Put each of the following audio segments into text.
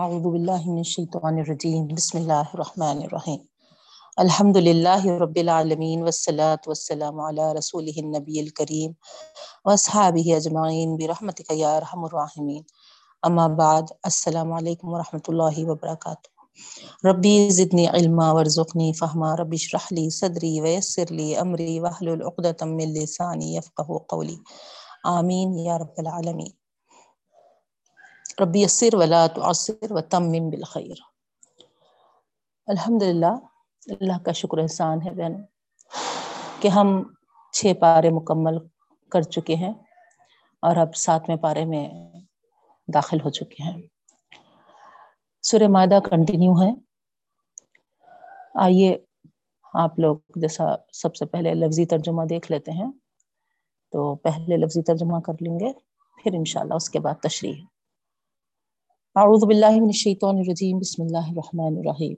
اعوذ باللہ من الشیطان الرجیم، بسم اللہ الرحمن الرحیم. الحمد للہ رب العالمین والصلاة والسلام علی رسولہ النبی الکریم واصحابہ اجمعین، برحمتک یا ارحم الراحمین. اما بعد، السلام علیکم ورحمۃ اللہ وبرکاتہ. ربی زدنی علما، ورزقنی فہما. ربی اشرح لی صدری، ویسر لی امری، واحلل عقدۃ من لسانی یفقهوا قولی. آمین یا رب العالمین. ربی یسر ولا تعسر وتمم بالخیر۔ الحمد للہ اللہ کا شکر احسان ہے بہن کہ ہم چھ پارے مکمل کر چکے ہیں اور اب ساتویں پارے میں داخل ہو چکے ہیں۔ سورہ مادہ کنٹینیو ہے۔ آئیے آپ لوگ جیسا سب سے پہلے لفظی ترجمہ دیکھ لیتے ہیں، تو پہلے لفظی ترجمہ کر لیں گے، پھر انشاءاللہ اس کے بعد تشریح۔ اعوذ باللہ من الشیطان الرجیم، بسم اللہ الرحمن الرحیم.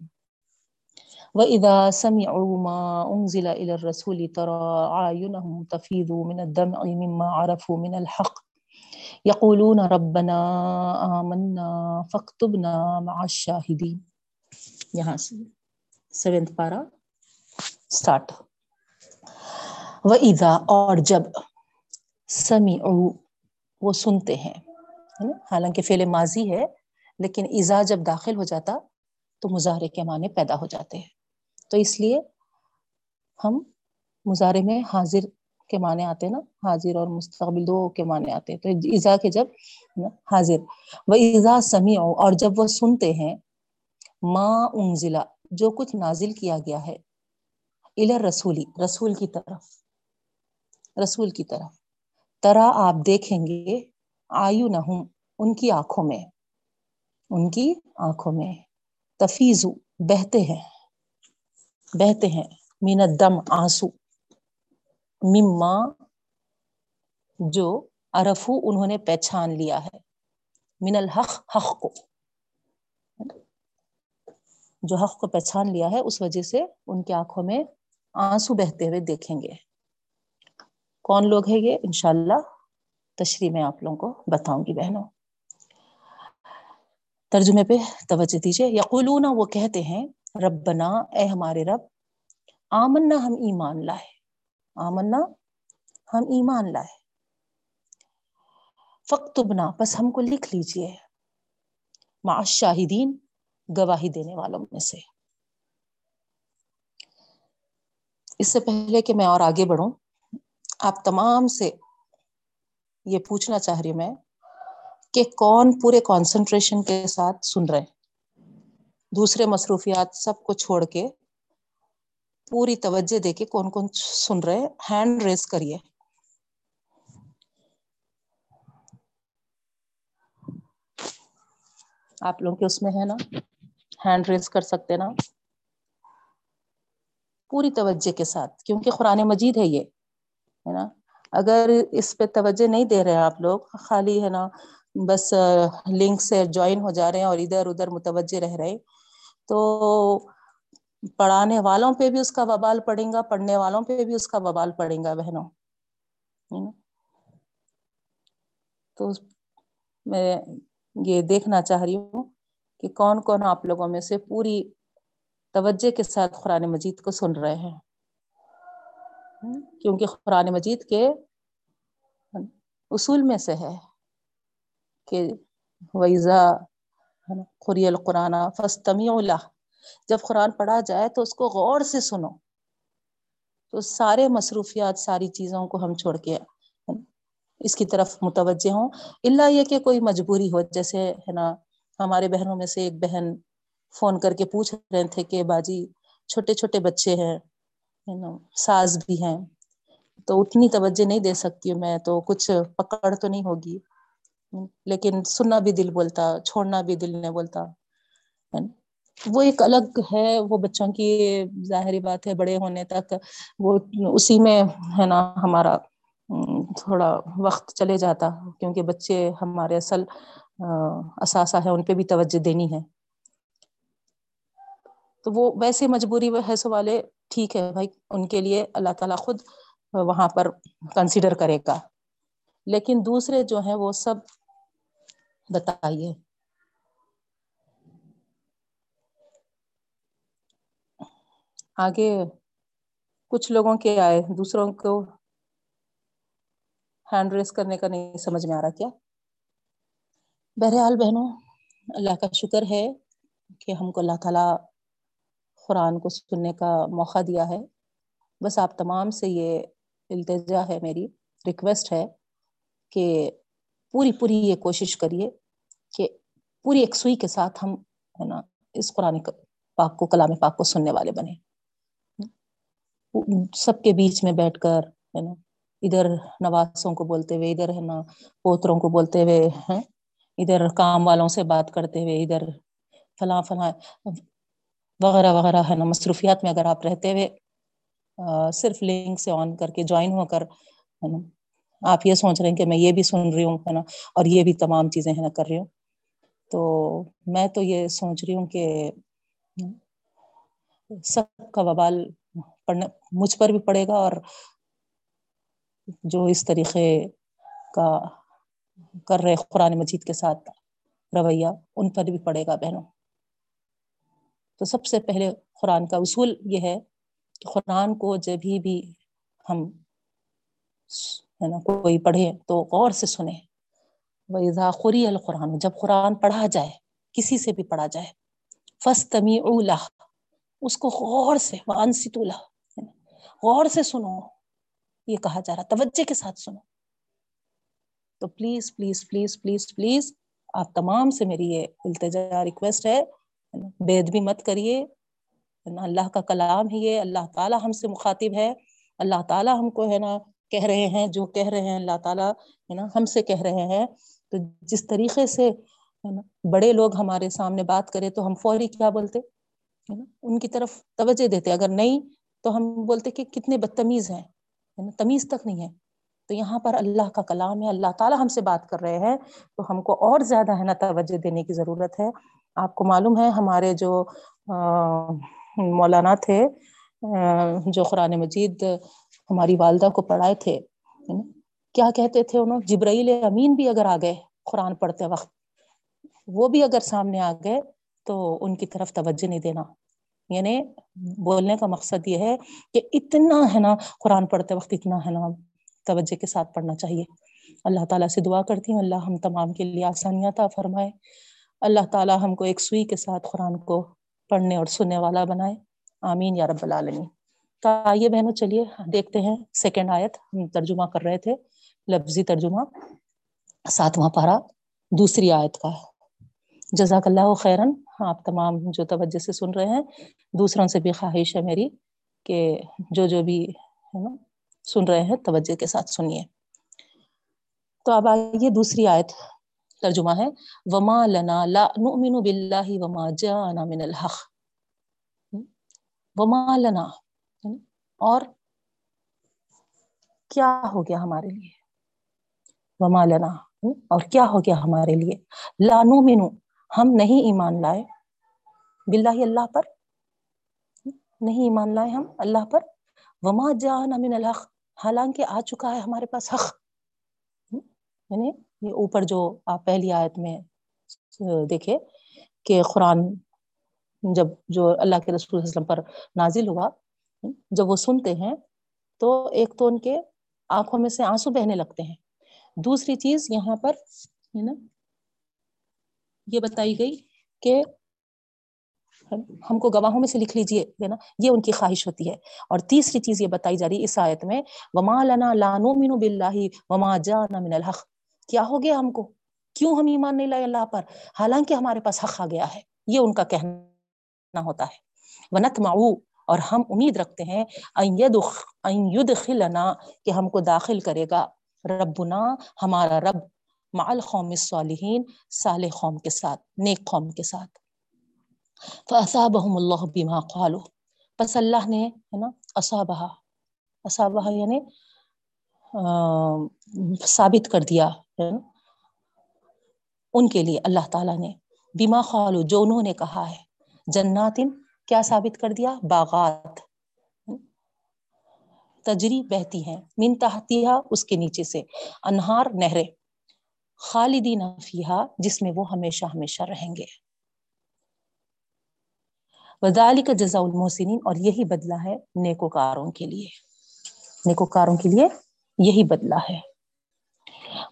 وَإِذَا سَمِعُوا مَا أُنزِلَ إِلَى الرَّسُولِ تَرَى أَعْيُنَهُمْ تَفِيضُ مِنَ الدَّمْعِ مِمَّا عَرَفُوا مِنَ الْحَقِّ. يَقُولُونَ رَبَّنَا آمَنَّا فَاكْتُبْنَا مَعَ الشَّاهِدِينَ. یہاں سے سیونتھ پارا سٹارٹ. وَإِذَا اور جب سَمِعُوا، وہ سنتے ہیں. حالانکہ فعل ماضی ہے لیکن ایزا جب داخل ہو جاتا تو مظاہرے کے معنی پیدا ہو جاتے ہیں۔ تو اس لیے ہم مظاہرے میں حاضر کے معنی آتے ہیں نا، حاضر اور مستقبل دو کے معنی آتے ہیں۔ تو ایزا کے جب حاضر۔ وہ ایزا سمیع اور جب وہ سنتے ہیں، ما انزلہ، جو کچھ نازل کیا گیا ہے الر رسولی رسول کی طرف۔ رسول کی طرف۔ ترا آپ دیکھیں گے آیو نہ ان کی آنکھوں میں۔ ان کی آنکھوں میں تفیزو بہتے ہیں بہتے ہیں۔ مین دم آنسو۔ مما، جو ارفو انہوں نے پہچان لیا ہے۔ من الحق، حق کو۔ جو حق کو پہچان لیا ہے، اس وجہ سے ان کی آنکھوں میں آنسو بہتے ہوئے دیکھیں گے۔ کون لوگ ہیں یہ؟ انشاءاللہ تشریح میں آپ لوگوں کو بتاؤں گی بہنوں۔ ترجمے پہ توجہ دیجیے یقولون، وہ کہتے ہیں، ربنا، اے ہمارے رب، آمنا، ہم ایمان لائے۔ آمنا، ہم ایمان لائے۔ فقتبنا بس ہم کو لکھ لیجیے۔ مع شاہدین گواہی دینے والوں میں سے۔ اس سے پہلے کہ میں اور آگے بڑھوں، آپ تمام سے یہ پوچھنا چاہ رہی ہوں میں کہ کون پورے کانسنٹریشن کے ساتھ سن رہے دوسرے مصروفیات سب کو چھوڑ کے پوری توجہ دے کے کون کون سن رہے ہینڈ ریز کریے۔ آپ لوگ کے اس میں ہے نا؟ ہینڈ ریز کر سکتے نا؟ پوری توجہ کے ساتھ، کیونکہ قرآن مجید ہے یہ، ہے نا؟ اگر اس پہ توجہ نہیں دے رہے آپ لوگ، خالی ہے نا بس لنک سے جوائن ہو جا رہے ہیں اور ادھر ادھر متوجہ رہ رہے تو پڑھانے والوں پہ بھی اس کا وبال پڑیں گا، پڑھنے والوں پہ بھی اس کا وبال پڑیں گا، بہنوں۔ تو میں یہ دیکھنا چاہ رہی ہوں کہ کون کون آپ لوگوں میں سے پوری توجہ کے ساتھ قرآن مجید کو سن رہے ہیں۔ کیونکہ قرآن مجید کے اصول میں سے ہے۔ کہ ویزا قری القرآن فستمی اللہ جب قرآن پڑھا جائے تو اس کو غور سے سنو۔ تو سارے مصروفیات، ساری چیزوں کو ہم چھوڑ کے اس کی طرف متوجہ ہوں۔ اللہ یہ کہ کوئی مجبوری ہو، جیسے ہے نا، ہمارے بہنوں میں سے ایک بہن فون کر کے پوچھ رہے تھے کہ باجی چھوٹے چھوٹے بچے ہیں نا ساز بھی ہیں۔ تو اتنی توجہ نہیں دے سکتی ہوں میں، تو کچھ پکڑ تو نہیں ہوگی۔ لیکن سننا بھی دل بولتا، چھوڑنا بھی دل نہیں بولتا وہ ایک الگ ہے، وہ بچوں کی ظاہری بات ہے، بڑے ہونے تک وہ اسی میں، ہے نا، ہمارا تھوڑا وقت چلے جاتا، کیونکہ بچے ہمارے اصل اثاثہ ہے ان پہ بھی توجہ دینی ہے۔ تو وہ ویسے مجبوری حیث والے ٹھیک ہے بھائی، ان کے لیے اللہ تعالیٰ خود وہاں پر کنسیڈر کرے گا۔ لیکن دوسرے جو ہیں، وہ سب بتائیے۔ آگے کچھ لوگوں کے آئے، دوسروں کو ہینڈ ریس کرنے کا نہیں سمجھ میں آ رہا کیا؟ بہرحال بہنوں، اللہ کا شکر ہے کہ ہم کو اللہ تعالیٰ قرآن کو سننے کا موقع دیا ہے۔ بس آپ تمام سے یہ التجا ہے، میری ریکویسٹ ہے کہ پوری پوری یہ کوشش کریے کہ پوری یکسوئی کے ساتھ ہم ہے نا اس قرآن پاک کو، کلام پاک کو سننے والے بنے سب کے بیچ میں بیٹھ کر ہے نا، ادھر نوازوں کو بولتے ہوئے، ادھر ہے نا پوتروں کو بولتے ہوئے ہیں، ادھر کام والوں سے بات کرتے ہوئے، ادھر فلاں فلاں وغیرہ وغیرہ ہے نا، مصروفیات میں اگر آپ رہتے ہوئے صرف لنک سے آن کر کے جوائن ہو کر ہے نا آپ یہ سوچ رہے ہیں کہ میں یہ بھی سن رہی ہوں، ہے نا؟ اور یہ بھی تمام چیزیں، ہے نا، کر رہی ہوں۔ تو میں تو یہ سوچ رہی ہوں کہ سب کا وبال پڑھنے مجھ پر بھی پڑے گا، اور جو اس طریقے کا کر رہے قرآن مجید کے ساتھ رویہ، ان پر بھی پڑے گا بہنوں۔ تو سب سے پہلے قرآن کا اصول یہ ہے کہ قرآن کو جب بھی ہم ہے نا، کوئی پڑھے تو غور سے سنیں۔ وہ قری القرآن، جب قرآن پڑھا جائے، کسی سے بھی پڑھا جائے۔ فس تمی اولا اس کو غور سے وانست غور سے سنو، یہ کہا جا رہا، توجہ کے ساتھ سنو۔ تو please please please please please آپ تمام سے میری یہ التجا ریکویسٹ ہے بید بھی مت کریے اللہ کا کلام ہی ہے اللہ تعالیٰ ہم سے مخاطب ہے۔ اللہ تعالیٰ ہم کو، ہے نا کہہ رہے ہیں، جو کہہ رہے ہیں، اللہ تعالیٰ، ہے نا، ہم سے کہہ رہے ہیں۔ تو جس طریقے سے بڑے لوگ ہمارے سامنے بات کرے تو ہم فوری کیا بولتے؟ ان کی طرف توجہ دیتے۔ اگر نہیں تو ہم بولتے کہ کتنے بدتمیز ہیں تمیز تک نہیں ہے تو یہاں پر اللہ کا کلام ہے، اللہ تعالیٰ ہم سے بات کر رہے ہیں۔ تو ہم کو اور زیادہ، ہے نا، توجہ دینے کی ضرورت ہے۔ آپ کو معلوم ہے، ہمارے جو مولانا تھے جو قرآن مجید ہماری والدہ کو پڑھائے تھے کیا کہتے تھے انہوں؟ جبرائیل امین بھی اگر آ گئے قرآن پڑھتے وقت، وہ بھی اگر سامنے آ گئے تو ان کی طرف توجہ نہیں دینا۔ یعنی بولنے کا مقصد یہ ہے کہ اتنا ہے نا، قرآن پڑھتے وقت اتنا ہے نا توجہ کے ساتھ پڑھنا چاہیے۔ اللہ تعالیٰ سے دعا کرتی ہوں، اللہ ہم تمام کے لیے آسانیاں تھا فرمائے۔ اللہ تعالیٰ ہم کو ایک سوئی کے ساتھ قرآن کو پڑھنے اور سننے والا بنائے۔ آمین یا رب العالمین۔ تو آئیے بہنوں، چلیے، دیکھتے ہیں۔ سیکنڈ آیت، ہم ترجمہ کر رہے تھے، لفظی ترجمہ۔ ساتواں پارا دوسری آیت کا جزاک اللہ خیرن۔ ہاں، آپ تمام جو توجہ سے سن رہے ہیں، دوسروں سے بھی خواہش ہے میری کہ جو جو بھی ہے نا، سن رہے ہیں، توجہ کے ساتھ سنیے۔ تو اب آئیے، دوسری آیت، ترجمہ ہے۔ وما لنا لا نؤمن باللہ وما جانا من الحق۔ وما لنا اور کیا ہو گیا ہمارے لیے؟ وما لنا، اور کیا ہو گیا ہمارے لیے؟ لا نؤمن ہم نہیں ایمان لائے۔ باللہ اللہ پر۔ نہیں ایمان لائے ہم اللہ پر۔ وما جانا من الحق، حالانکہ آ چکا ہے ہمارے پاس حق۔ یعنی یہ اوپر جو آپ پہلی آیت میں دیکھے کہ قرآن جب جو اللہ کے رسول وسلم پر نازل ہوا جب وہ سنتے ہیں تو ایک تو ان کے آنکھوں میں سے آنسو بہنے لگتے ہیں۔ دوسری چیز یہاں پر ہے نا، یہ بتائی گئی کہ ہم کو گواہوں میں سے لکھ لیجیے ہے نا، یہ ان کی خواہش ہوتی ہے۔ اور تیسری چیز یہ بتائی جا رہی اس آیت میں، وما لنا لانو مینو بلّہ وما جانا من الحق۔ کیا ہو گیا ہم کو؟ کیوں ہم ایمان نہیں لائے اللہ پر؟ حالانکہ ہمارے پاس حق آ گیا ہے۔ یہ ان کا کہنا ہوتا ہے۔ ونت معو اور ہم امید رکھتے ہیں خلنا کہ ہم کو داخل کرے گا ربنا، ہمارا رب مع القوم الصالحین، صالح قوم کے ساتھ، نیک قوم کے ساتھ۔ فاصابهم اللہ بما قالوا۔ پس اللہ نے، ہے نا، اصابہ اصابہ یعنی ثابت کر دیا، ہے نا، ان کے لیے اللہ تعالیٰ نے۔ بیما خالو جو انہوں نے کہا ہے۔ جناتن کیا ثابت کر دیا؟ باغات۔ تجری بہتی ہیں۔ من تحتیہ اس کے نیچے سے۔ انہار نہریں۔ خالدین فیہا، جس میں وہ ہمیشہ ہمیشہ رہیں گے۔ وزال کا جزا المحسنین، اور یہی بدلہ ہے نیکوکاروں کے لیے۔ نیکوکاروں کے لیے یہی بدلہ ہے۔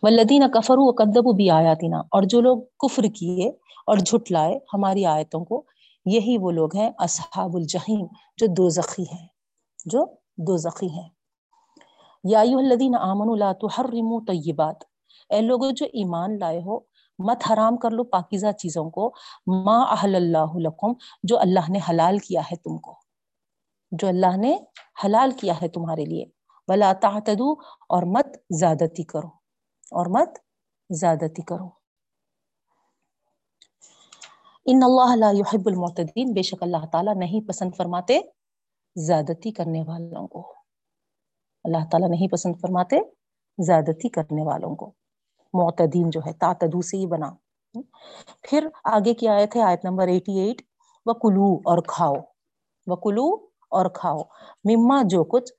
ولدین کفر و قدب بھی آیاتینہ اور جو لوگ کفر کیے اور جھٹ لائے ہماری آیتوں کو یہی وہ لوگ ہیں اصحاب الجحیم جو دو زخی ہیں، جو دو زخی ہیں۔ یا الذین آمنوا لا تحرموا طیبات، اے لوگوں جو ایمان لائے ہو، مت حرام کر لو پاکیزہ چیزوں کو، ما احل اللہ لکم، جو اللہ نے حلال کیا ہے تم کو۔ جو اللہ نے حلال کیا ہے تمہارے لیے۔ ولا تعتدو اور مت زیادتی کرو۔ اور مت زیادتی کرو۔ ان اللہ لا يحب المعتدین۔ بے شک اللہ تعالیٰ نہیں پسند فرماتے زیادتی کرنے والوں کو۔ اللہ تعالیٰ نہیں پسند فرماتے زیادتی کرنے والوں کو۔ معتدین جو ہے تاتدو سے ہی بنا۔ پھر آگے کی آیت ہے، آیت نمبر ایٹی ایٹ وکلو اور کھاؤ۔ وکلو اور کھاؤ۔ مما جو کچھ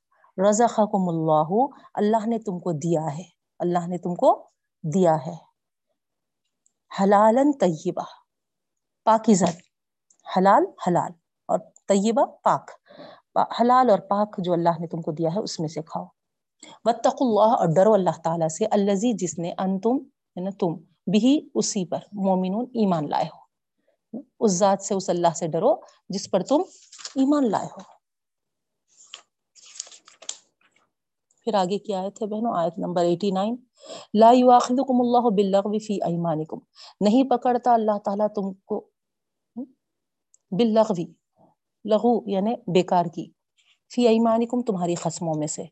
رزقکم اللہ اللہ نے تم کو دیا ہے۔ اللہ نے تم کو دیا ہے۔ حلالن طیبہ۔ پاکیزہ، حلال حلال، اور طیبہ، پاک۔ حلال اور پاک جو اللہ نے تم کو دیا ہے، اس میں سے کھاؤ۔ وطق اللہ اور ڈرو اللہ تعالیٰ سے الزی جس نے ان یعنی تم ہے نا تم بھی اسی پر مومنون ایمان لائے ہو۔ اس ذات سے، اس اللہ سے ڈرو جس پر تم ایمان لائے ہو۔ پھر آگے کی آیت ہے بہنوں؟ آیت نمبر 89 لا یواخذکم اللہ باللغو فی ایمانکم۔ نہیں پکڑتا اللہ تعالیٰ تم کو باللغوی، لغو یعنی بیکار کی۔ فی ایمانکم، تمہاری خسموں میں سے۔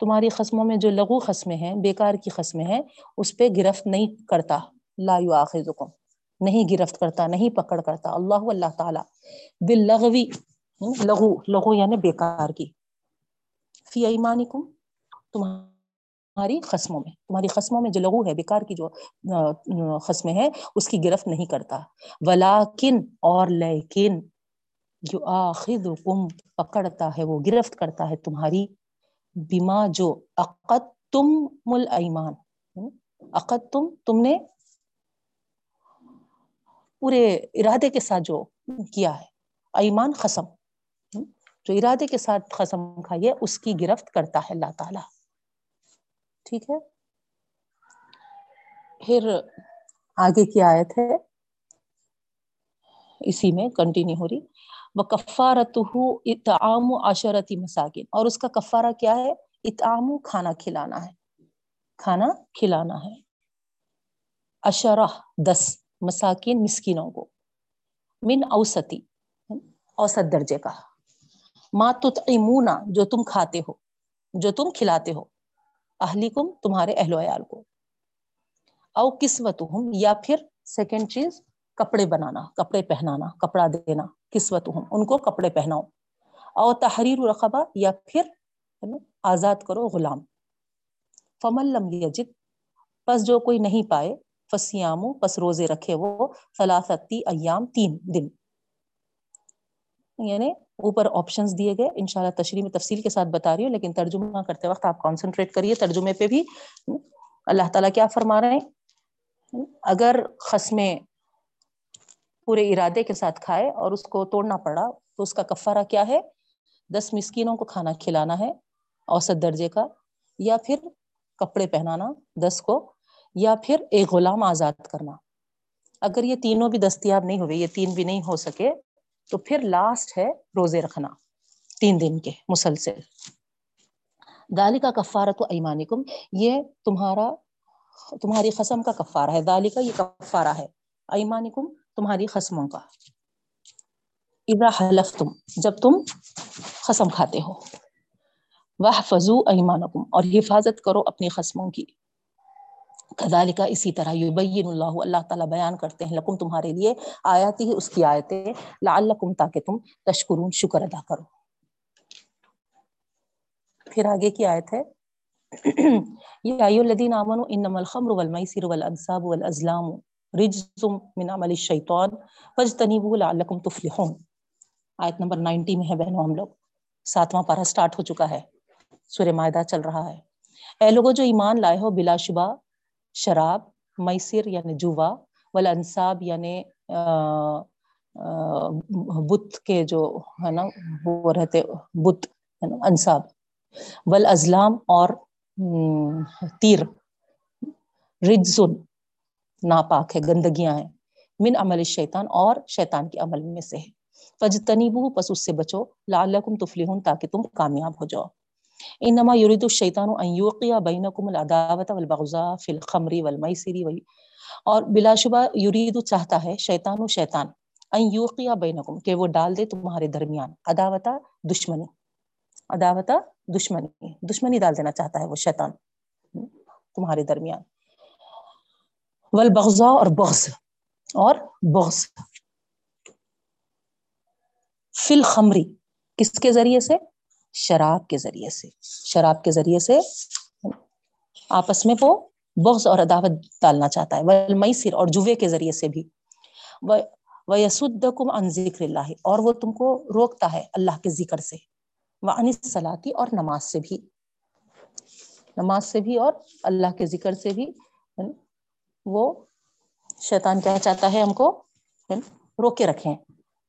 تمہاری خسموں میں جو لغو خسمیں ہیں، بیکار کی خسمیں ہیں، اس پہ گرفت نہیں کرتا۔ لا یواخذکم نہیں گرفت کرتا، نہیں پکڑ کرتا۔ اللہ اللہ تعالیٰ۔ باللغوی، لغو لغو یعنی بیکار کی۔ فی ایمانکم، تمہاری خسموں میں، تمہاری خسموں میں جو لغو ہے، بیکار کی جو خسمیں ہیں، اس کی گرفت نہیں کرتا۔ ولیکن اور لیکن جو آخذکم پکڑتا ہے، وہ گرفت کرتا ہے تمہاری۔ بیما جو عقد تم مل ایمان عقد یعنی تم تم نے پورے ارادے کے ساتھ جو کیا ہے، ایمان خسم یعنی جو ارادے کے ساتھ خسم کھائیے اس کی گرفت کرتا ہے اللہ تعالی۔ ٹھیک ہے۔ پھر آگے کی آیت ہے۔ اسی میں کنٹینیو ہو رہی۔ وہ کفارت اتعام عشرتی مساکن اور اس کا کفارہ کیا ہے؟ اتعام کھانا کھلانا ہے۔ کھانا کھلانا ہے۔ اشرہ دس مساکین مسکینوں کو۔ من اوسطی اوسط درجے کا۔ ما تطعمونا جو تم کھاتے ہو، جو تم کھلاتے ہو۔ اہلیکم، تمہارے اہل ویال کو۔ او کسوتہم یا پھر سیکنڈ چیز، کپڑے بنانا، کپڑے پہنانا، کپڑا دینا کسوتہم ان کو کپڑے پہناؤ۔ او تحریر رقبہ یا پھر آزاد کرو غلام۔ فمن لم یجد، پس جو کوئی نہیں پائے فسیامو پس روزے رکھے وہ، ثلاثتی ایام، تین دن۔ یعنی اوپر آپشنز دیے گئے۔ انشاءاللہ تشریح میں تفصیل کے ساتھ بتا رہی ہوں، لیکن ترجمہ کرتے وقت آپ کانسنٹریٹ کریے۔ ترجمے پہ بھی اللہ تعالیٰ کیا فرما رہے ہیں؟ اگر خسمیں پورے ارادے کے ساتھ کھائے اور اس کو توڑنا پڑا، تو اس کا کفارہ کیا ہے؟ دس مسکینوں کو کھانا کھلانا ہے اوسط درجے کا، یا پھر کپڑے پہنانا دس کو، یا پھر ایک غلام آزاد کرنا۔ اگر یہ تینوں بھی دستیاب نہیں ہوئے، یہ تین بھی نہیں ہو سکے تو پھر لاسٹ ہے روزے رکھنا، تین دن کے مسلسل۔ دالی کا کفارت و ایمانکم، یہ تمہارا، تمہاری خسم کا کفارہ ہے۔ دالی کا یہ کفارہ ہے۔ ایمانکم، تمہاری خسموں کا۔ اذا حلفتم، جب تم خسم کھاتے ہو۔ وحفظو ایمانکم اور حفاظت کرو اپنی خسموں کی۔ کذالکا اسی طرح یبین اللہ اللہ تعالیٰ بیان کرتے ہیں، لکم تمہارے لیے آیاتی ہی اس کی آیتیں لعلکم تاکہ تم تشکرون، شکر ادا کرو۔ پھر آگے کی آیت ہے۔ یا ایو الذین آمنوا انما الخمر والمیسر والانصاب والازلام رجز من عمل الشیطان فاجتنبوه لعلکم تفلحون۔ آیت نمبر 90 میں ہے بہنوں ہم لوگ۔ ساتواں پارہ سٹارٹ ہو چکا ہے۔ سورہ مائدہ چل رہا ہے۔ اے لوگوں جو ایمان لائے ہو بلا شبہ شراب، میسر یعنی جوا والانصاب یعنی بت کے جو ہے نا، وہ رہتے، بت انصاب ول ازلام اور تیر۔ رجزن، ناپاک ہے، گندگیاں ہیں۔ من عمل شیطان اور شیطان کے عمل میں سے ہے۔ فج تنیبو پس اس سے بچو۔ لعلکم تفلحون، تاکہ تم کامیاب ہو جاؤ۔ انما یرید الشیطان ان یوقع بینکم العداوت والبغضاء فی الخمر والمیسر اور بلا شبہ یرید چاہتا ہے شیطان و شیطان ان یوقع بینکم کہ وہ ڈال دے تمہارے درمیان۔ عداوتا دشمنی۔ عداوتا دشمنی۔ دشمنی ڈال دینا چاہتا ہے وہ شیطان۔ تمہارے درمیان۔ والبغضاء اور بغض۔ اور بغض۔ فی الخمری کس کے ذریعے سے؟ شراب کے ذریعے سے۔ شراب کے ذریعے سے آپس میں وہ بغض اور عداوت ڈالنا چاہتا ہے۔ والمیسر اور جوے کے ذریعے سے بھی۔ وَيَسُدَّكُمْ عَنْ ذِكْرِ اللَّهِ اور وہ تم کو روکتا ہے اللہ کے ذکر سے۔ وعن الصلاتی اور نماز سے بھی۔ نماز سے بھی اور اللہ کے ذکر سے بھی وہ شیطان کیا چاہتا ہے ہم کو؟ روکے رکھیں۔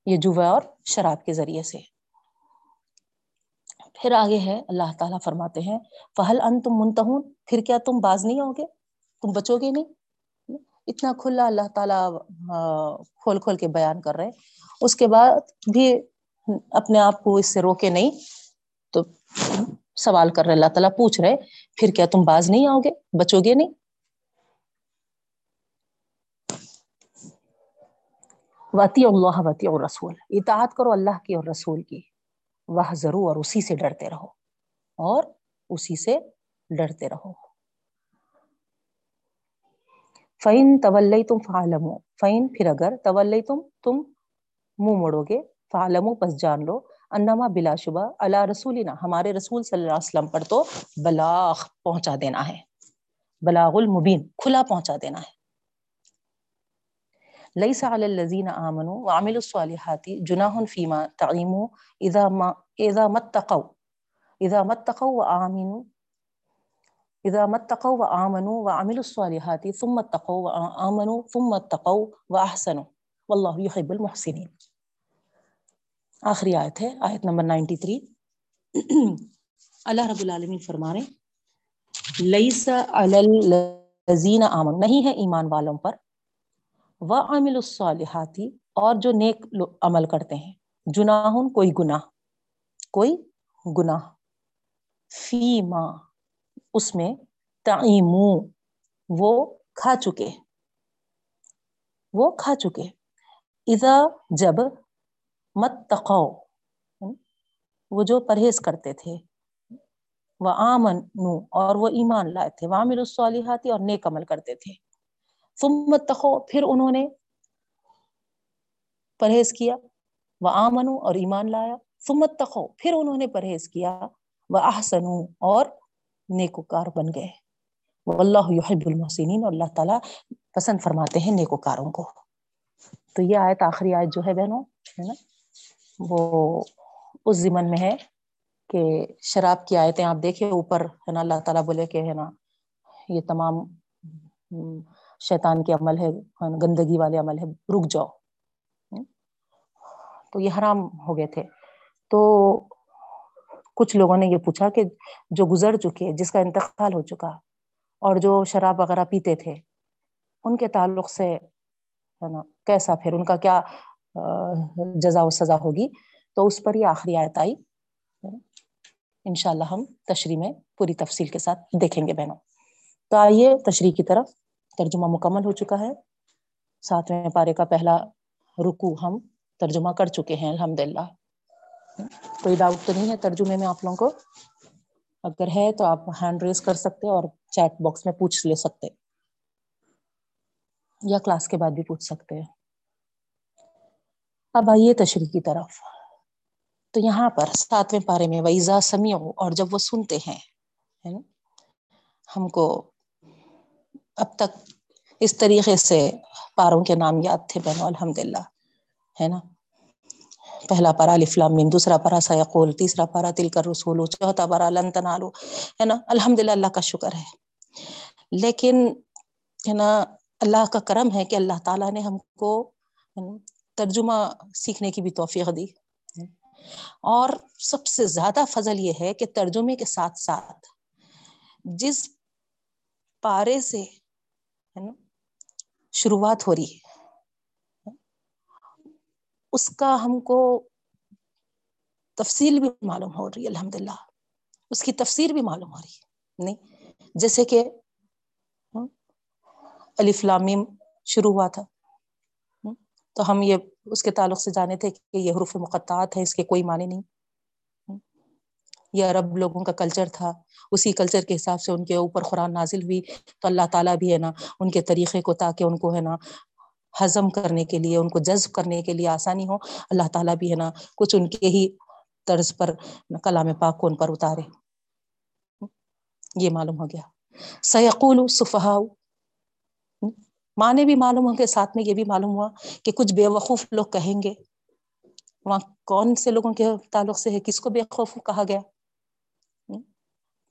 یہ جوا اور شراب کے ذریعے سے۔ پھر آگے ہے، اللہ تعالیٰ فرماتے ہیں فہل ان تم منتہون پھر کیا تم باز نہیں ہوگے تم بچو گے نہیں؟ اتنا کھلا اللہ تعالیٰ کھول کھول کے بیان کر رہے اس کے بعد بھی اپنے آپ کو اس سے روکے نہیں، تو سوال کر رہے اللہ تعالیٰ پوچھ رہے پھر کیا تم باز نہیں آؤ گے؟ بچو گے نہیں؟ وتی اللہ وتی اور رسول اطاعت کرو اللہ کی اور رسول کی۔ وہ ضرور، اور اسی سے ڈرتے رہو۔ اور اسی سے ڈرتے رہو۔ فعین طول تم فعالم فعین پھر اگر طول تم تم منہ مڑو گے فعالم پس جان لو، انما بلا شبہ اللہ رسول ہمارے رسول صلی اللہ علیہ وسلم پر تو بلاغ پہنچا دینا ہے۔ بلاغ المبین، کھلا پہنچا دینا ہے۔ ليس على الذين آمنوا وعملوا الصالحات جناح فيما تعيموا إذا ما إذا ما اتقوا. إذا ما اتقوا وآمنوا إذا ما اتقوا وآمنوا وعملوا الصالحات ثم اتقوا وآمنوا ثم اتقوا وأحسنوا. والله يحب المحسنين. آخری آیت ہے، آیت نمبر 93 اللہ رب العالمین فرما رہے لیس علی الذین آمن نہیں ہے ایمان والوں پر و عامل الصالحاتی اور جو نیک عمل کرتے ہیں۔ جناح کوئی گناہ کوئی گناہ۔ فی ما اس میں تعیمو، وہ کھا چکے۔ وہ کھا چکے۔ اذا جب مت تقو وہ جو پرہیز کرتے تھے۔ وہ آمن اور وہ ایمان لائے تھے۔ وامل الصالحاتی اور نیک عمل کرتے تھے۔ ثم تخو پھر انہوں نے پرہیز کیا وہ آمنو اور ایمان لایا۔ ثم تخو پھر انہوں نے پرہیز کیا وہ احسنو اور نیکوکار بن گئے۔ واللہ یحب المحسنین اور اللہ تعالیٰ پسند فرماتے ہیں نیکوکاروں کو۔ تو یہ آیت آخری آیت جو ہے بہنوں، ہے نا، وہ اس زمن میں ہے کہ شراب کی آیتیں آپ دیکھیں، اوپر ہے نا، اللہ تعالیٰ بولے کہ ہے نا، یہ تمام شیطان کے عمل ہے، گندگی والے عمل ہے، رک جاؤ۔ تو یہ حرام ہو گئے تھے۔ تو کچھ لوگوں نے یہ پوچھا کہ جو گزر چکے، جس کا انتقال ہو چکا، اور جو شراب وغیرہ پیتے تھے، ان کے تعلق سے، ہے نا، کیسا پھر؟ ان کا کیا جزا و سزا ہوگی؟ تو اس پر یہ آخری آیت آئی۔ انشاءاللہ ہم تشریح میں پوری تفصیل کے ساتھ دیکھیں گے بہنوں۔ تو آئیے تشریح کی طرف۔ ترجمہ مکمل ہو چکا ہے۔ ساتویں پارے کا پہلا رکو ہم ترجمہ کر چکے ہیں الحمد للہ کوئی ڈاؤٹ تو نہیں ہے ترجمے میں آپ لوگوں کو؟ اگر ہے تو آپ ہینڈ ریز کر سکتے اور چیٹ باکس میں پوچھ لے سکتے۔ یا کلاس کے بعد بھی پوچھ سکتے۔ ہیں اب آئیے تشریح کی طرف۔ تو یہاں پر ساتویں پارے میں ویزا سمیع اور جب وہ سنتے ہیں ہم کو اب تک اس طریقے سے پاروں کے نام یاد تھے بہنوں الحمد للہ ہے نا؟ پہلا پارا الفلام دوسرا پارا سیقول، تیسرا پارا تل کر رسول چوتھا پارا لن تنالو، ہے نا؟ الحمد للہ اللہ کا شکر ہے۔ لیکن، ہے نا، اللہ کا کرم ہے کہ اللہ تعالیٰ نے ہم کو ترجمہ سیکھنے کی بھی توفیق دی۔ اور سب سے زیادہ فضل یہ ہے کہ ترجمے کے ساتھ ساتھ جس پارے سے ہے نا؟ شروعات ہو رہی ہے۔ اس کا ہم کو تفصیل بھی معلوم ہو رہی ہے الحمد للہ اس کی تفسیر بھی معلوم ہو رہی ہے۔ نہیں، جیسے کہ علی فلامیم شروع ہوا تھا۔ تو ہم یہ، اس کے تعلق سے جانے تھے کہ یہ حروف مقطعات ہے اس کے کوئی معنی نہیں۔ یہ عرب لوگوں کا کلچر تھا، اسی کلچر کے حساب سے ان کے اوپر قرآن نازل ہوئی۔ تو اللہ تعالیٰ بھی ہے نا، ان کے طریقے کو تاکہ ان کو ہے نا ہضم کرنے کے لیے، ان کو جذب کرنے کے لیے آسانی ہو۔ اللہ تعالیٰ بھی ہے نا کچھ ان کے ہی طرز پر کلام پاک کو ان پر اتارے۔ یہ معلوم ہو گیا۔ سیقول صفہا معنی بھی معلوم ہوں گے ساتھ میں یہ بھی معلوم ہوا کہ کچھ بے وقوف لوگ کہیں گے۔ وہاں کون سے لوگوں کے تعلق سے ہے؟ کس کو بے وقوف کہا گیا؟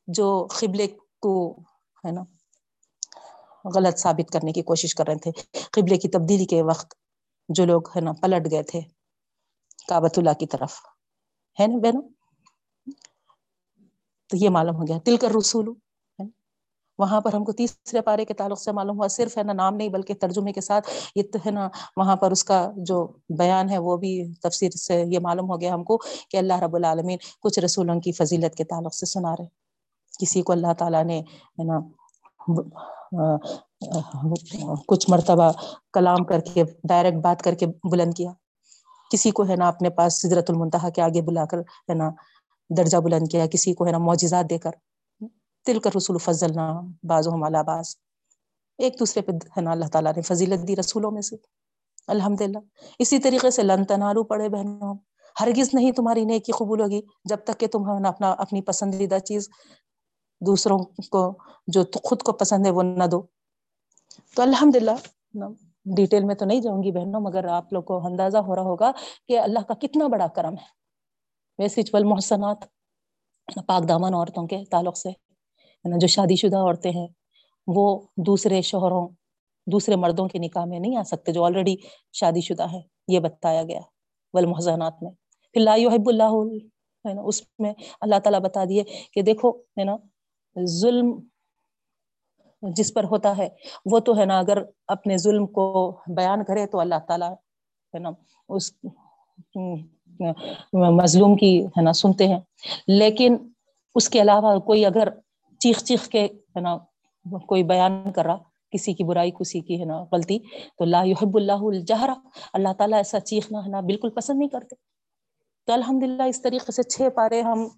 جو قبلے کو، ہے نا، غلط ثابت کرنے کی کوشش کر رہے تھے۔ قبلے کی تبدیلی کے وقت جو لوگ، ہے نا، پلٹ گئے تھے کابت اللہ کی طرف۔ ہے نا بہنوں؟ تو یہ معلوم ہو گیا۔ تل کر رسول وہاں پر ہم کو تیسرے پارے کے تعلق سے معلوم ہوا۔ صرف، ہے نا، نام نہیں، بلکہ ترجمے کے ساتھ یہ تو، ہے نا، وہاں پر اس کا جو بیان ہے، وہ بھی تفسیر سے یہ معلوم ہو گیا ہم کو کہ اللہ رب العالمین کچھ رسولوں کی فضیلت کے تعلق سے سنا رہے۔ کسی کو اللہ تعالیٰ نے، ہے نا کچھ مرتبہ کلام کر کے ڈائریکٹ بات کر کے بلند کیا۔ کسی کو، ہے نا، اپنے پاس سدرت المنتہا کے آگے بلا کر، ہے نا، درجہ بلند کیا، کسی کو، ہے نا، معجزات دے کر۔ تل کر رسول فضل نہ باز و مالا باز ایک دوسرے پہ، ہے نا، اللہ تعالیٰ نے فضیلت دی رسولوں میں سے۔ الحمد للہ اسی طریقے سے لن تنالو پڑے بہنوں۔ ہرگز نہیں تمہاری نیکی قبول ہوگی جب تک کہ تم اپنا، اپنی پسندیدہ چیز دوسروں کو جو خود کو پسند ہے وہ نہ دو۔ تو الحمد للہ ڈیٹیل میں تو نہیں جاؤں گی بہنوں، مگر آپ لوگ کو اندازہ ہو رہا ہوگا کہ اللہ کا کتنا بڑا کرم ہے۔ ویسے چل محسنات، پاک دامن عورتوں کے تعلق سے جو شادی شدہ عورتیں ہیں، وہ دوسرے شوہروں، دوسرے مردوں کے نکاح میں نہیں آ سکتے جو آلریڈی شادی شدہ ہے یہ بتایا گیا والمحزنات میں۔ پھر لا يحب اللہ، ہے نا، اس میں اللہ تعالیٰ بتا دیے کہ دیکھو، ہے نا ظلم جس پر ہوتا ہے، وہ تو ہے نا، اگر اپنے ظلم کو بیان کرے تو اللہ تعالیٰ ہے نا، اس مظلوم کی ہے نا، سنتے ہیں۔ لیکن اس کے علاوہ کوئی اگر چیخ چیخ کے ہے نا، کوئی بیان کر رہا، کسی کی برائی، کسی کی ہے نا غلطی، تو لا يحب اللہ الجہرا اللہ تعالیٰ ایسا چیخنا ہے نا، بالکل پسند نہیں کرتے۔ تو الحمد للہ اس طریقے سے چھ پارے ہم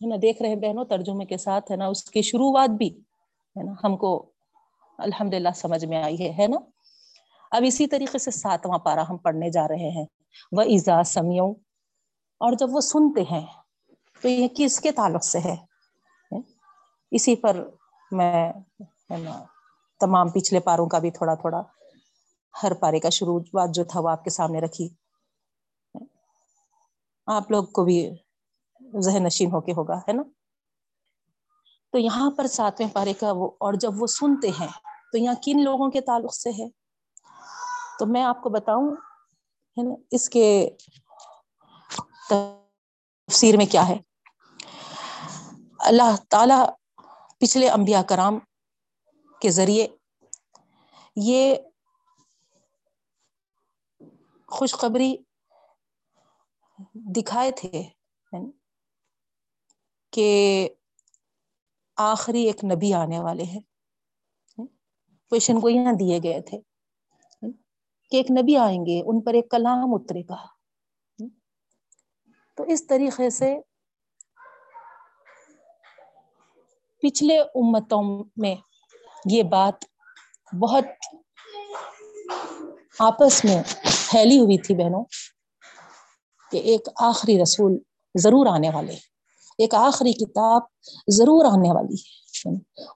ہے نا، دیکھ رہے بہنوں، ترجمے کے ساتھ، ہے نا، اس کی شروعات بھی، ہے نا، ہم کو الحمد للہ سمجھ میں آئی ہے ہے نا۔ اب اسی طریقے سے ساتواں پارا ہم پڑھنے جا رہے ہیں۔ وہ ایزا سمیوں اور جب وہ سنتے ہیں، تو یہ کس کے تعلق سے ہے؟ اسی پر میں تمام پچھلے پاروں کا بھی تھوڑا تھوڑا ہر پارے کا شروع بات جو تھا وہ آپ کے سامنے رکھی۔ آپ لوگ کو بھی ذہن نشین ہو کے ہوگا، ہے نا؟ تو یہاں پر ساتویں پارے کا وہ، اور جب وہ سنتے ہیں، تو یہاں کن لوگوں کے تعلق سے ہے؟ تو میں آپ کو بتاؤں، ہے نا، اس کے تفسیر میں کیا ہے؟ اللہ تعالی پچھلے انبیاء کرام کے ذریعے یہ خوشخبری دکھائے تھے کہ آخری ایک نبی آنے والے ہیں۔ پیشن کو یہاں دیے گئے تھے۔ کہ ایک نبی آئیں گے، ان پر ایک کلام اترے گا۔ تو اس طریقے سے پچھلے امتوں میں یہ بات بہت آپس میں پھیلی ہوئی تھی بہنوں، کہ ایک آخری رسول ضرور آنے والے ایک آخری کتاب ضرور آنے والی ہے۔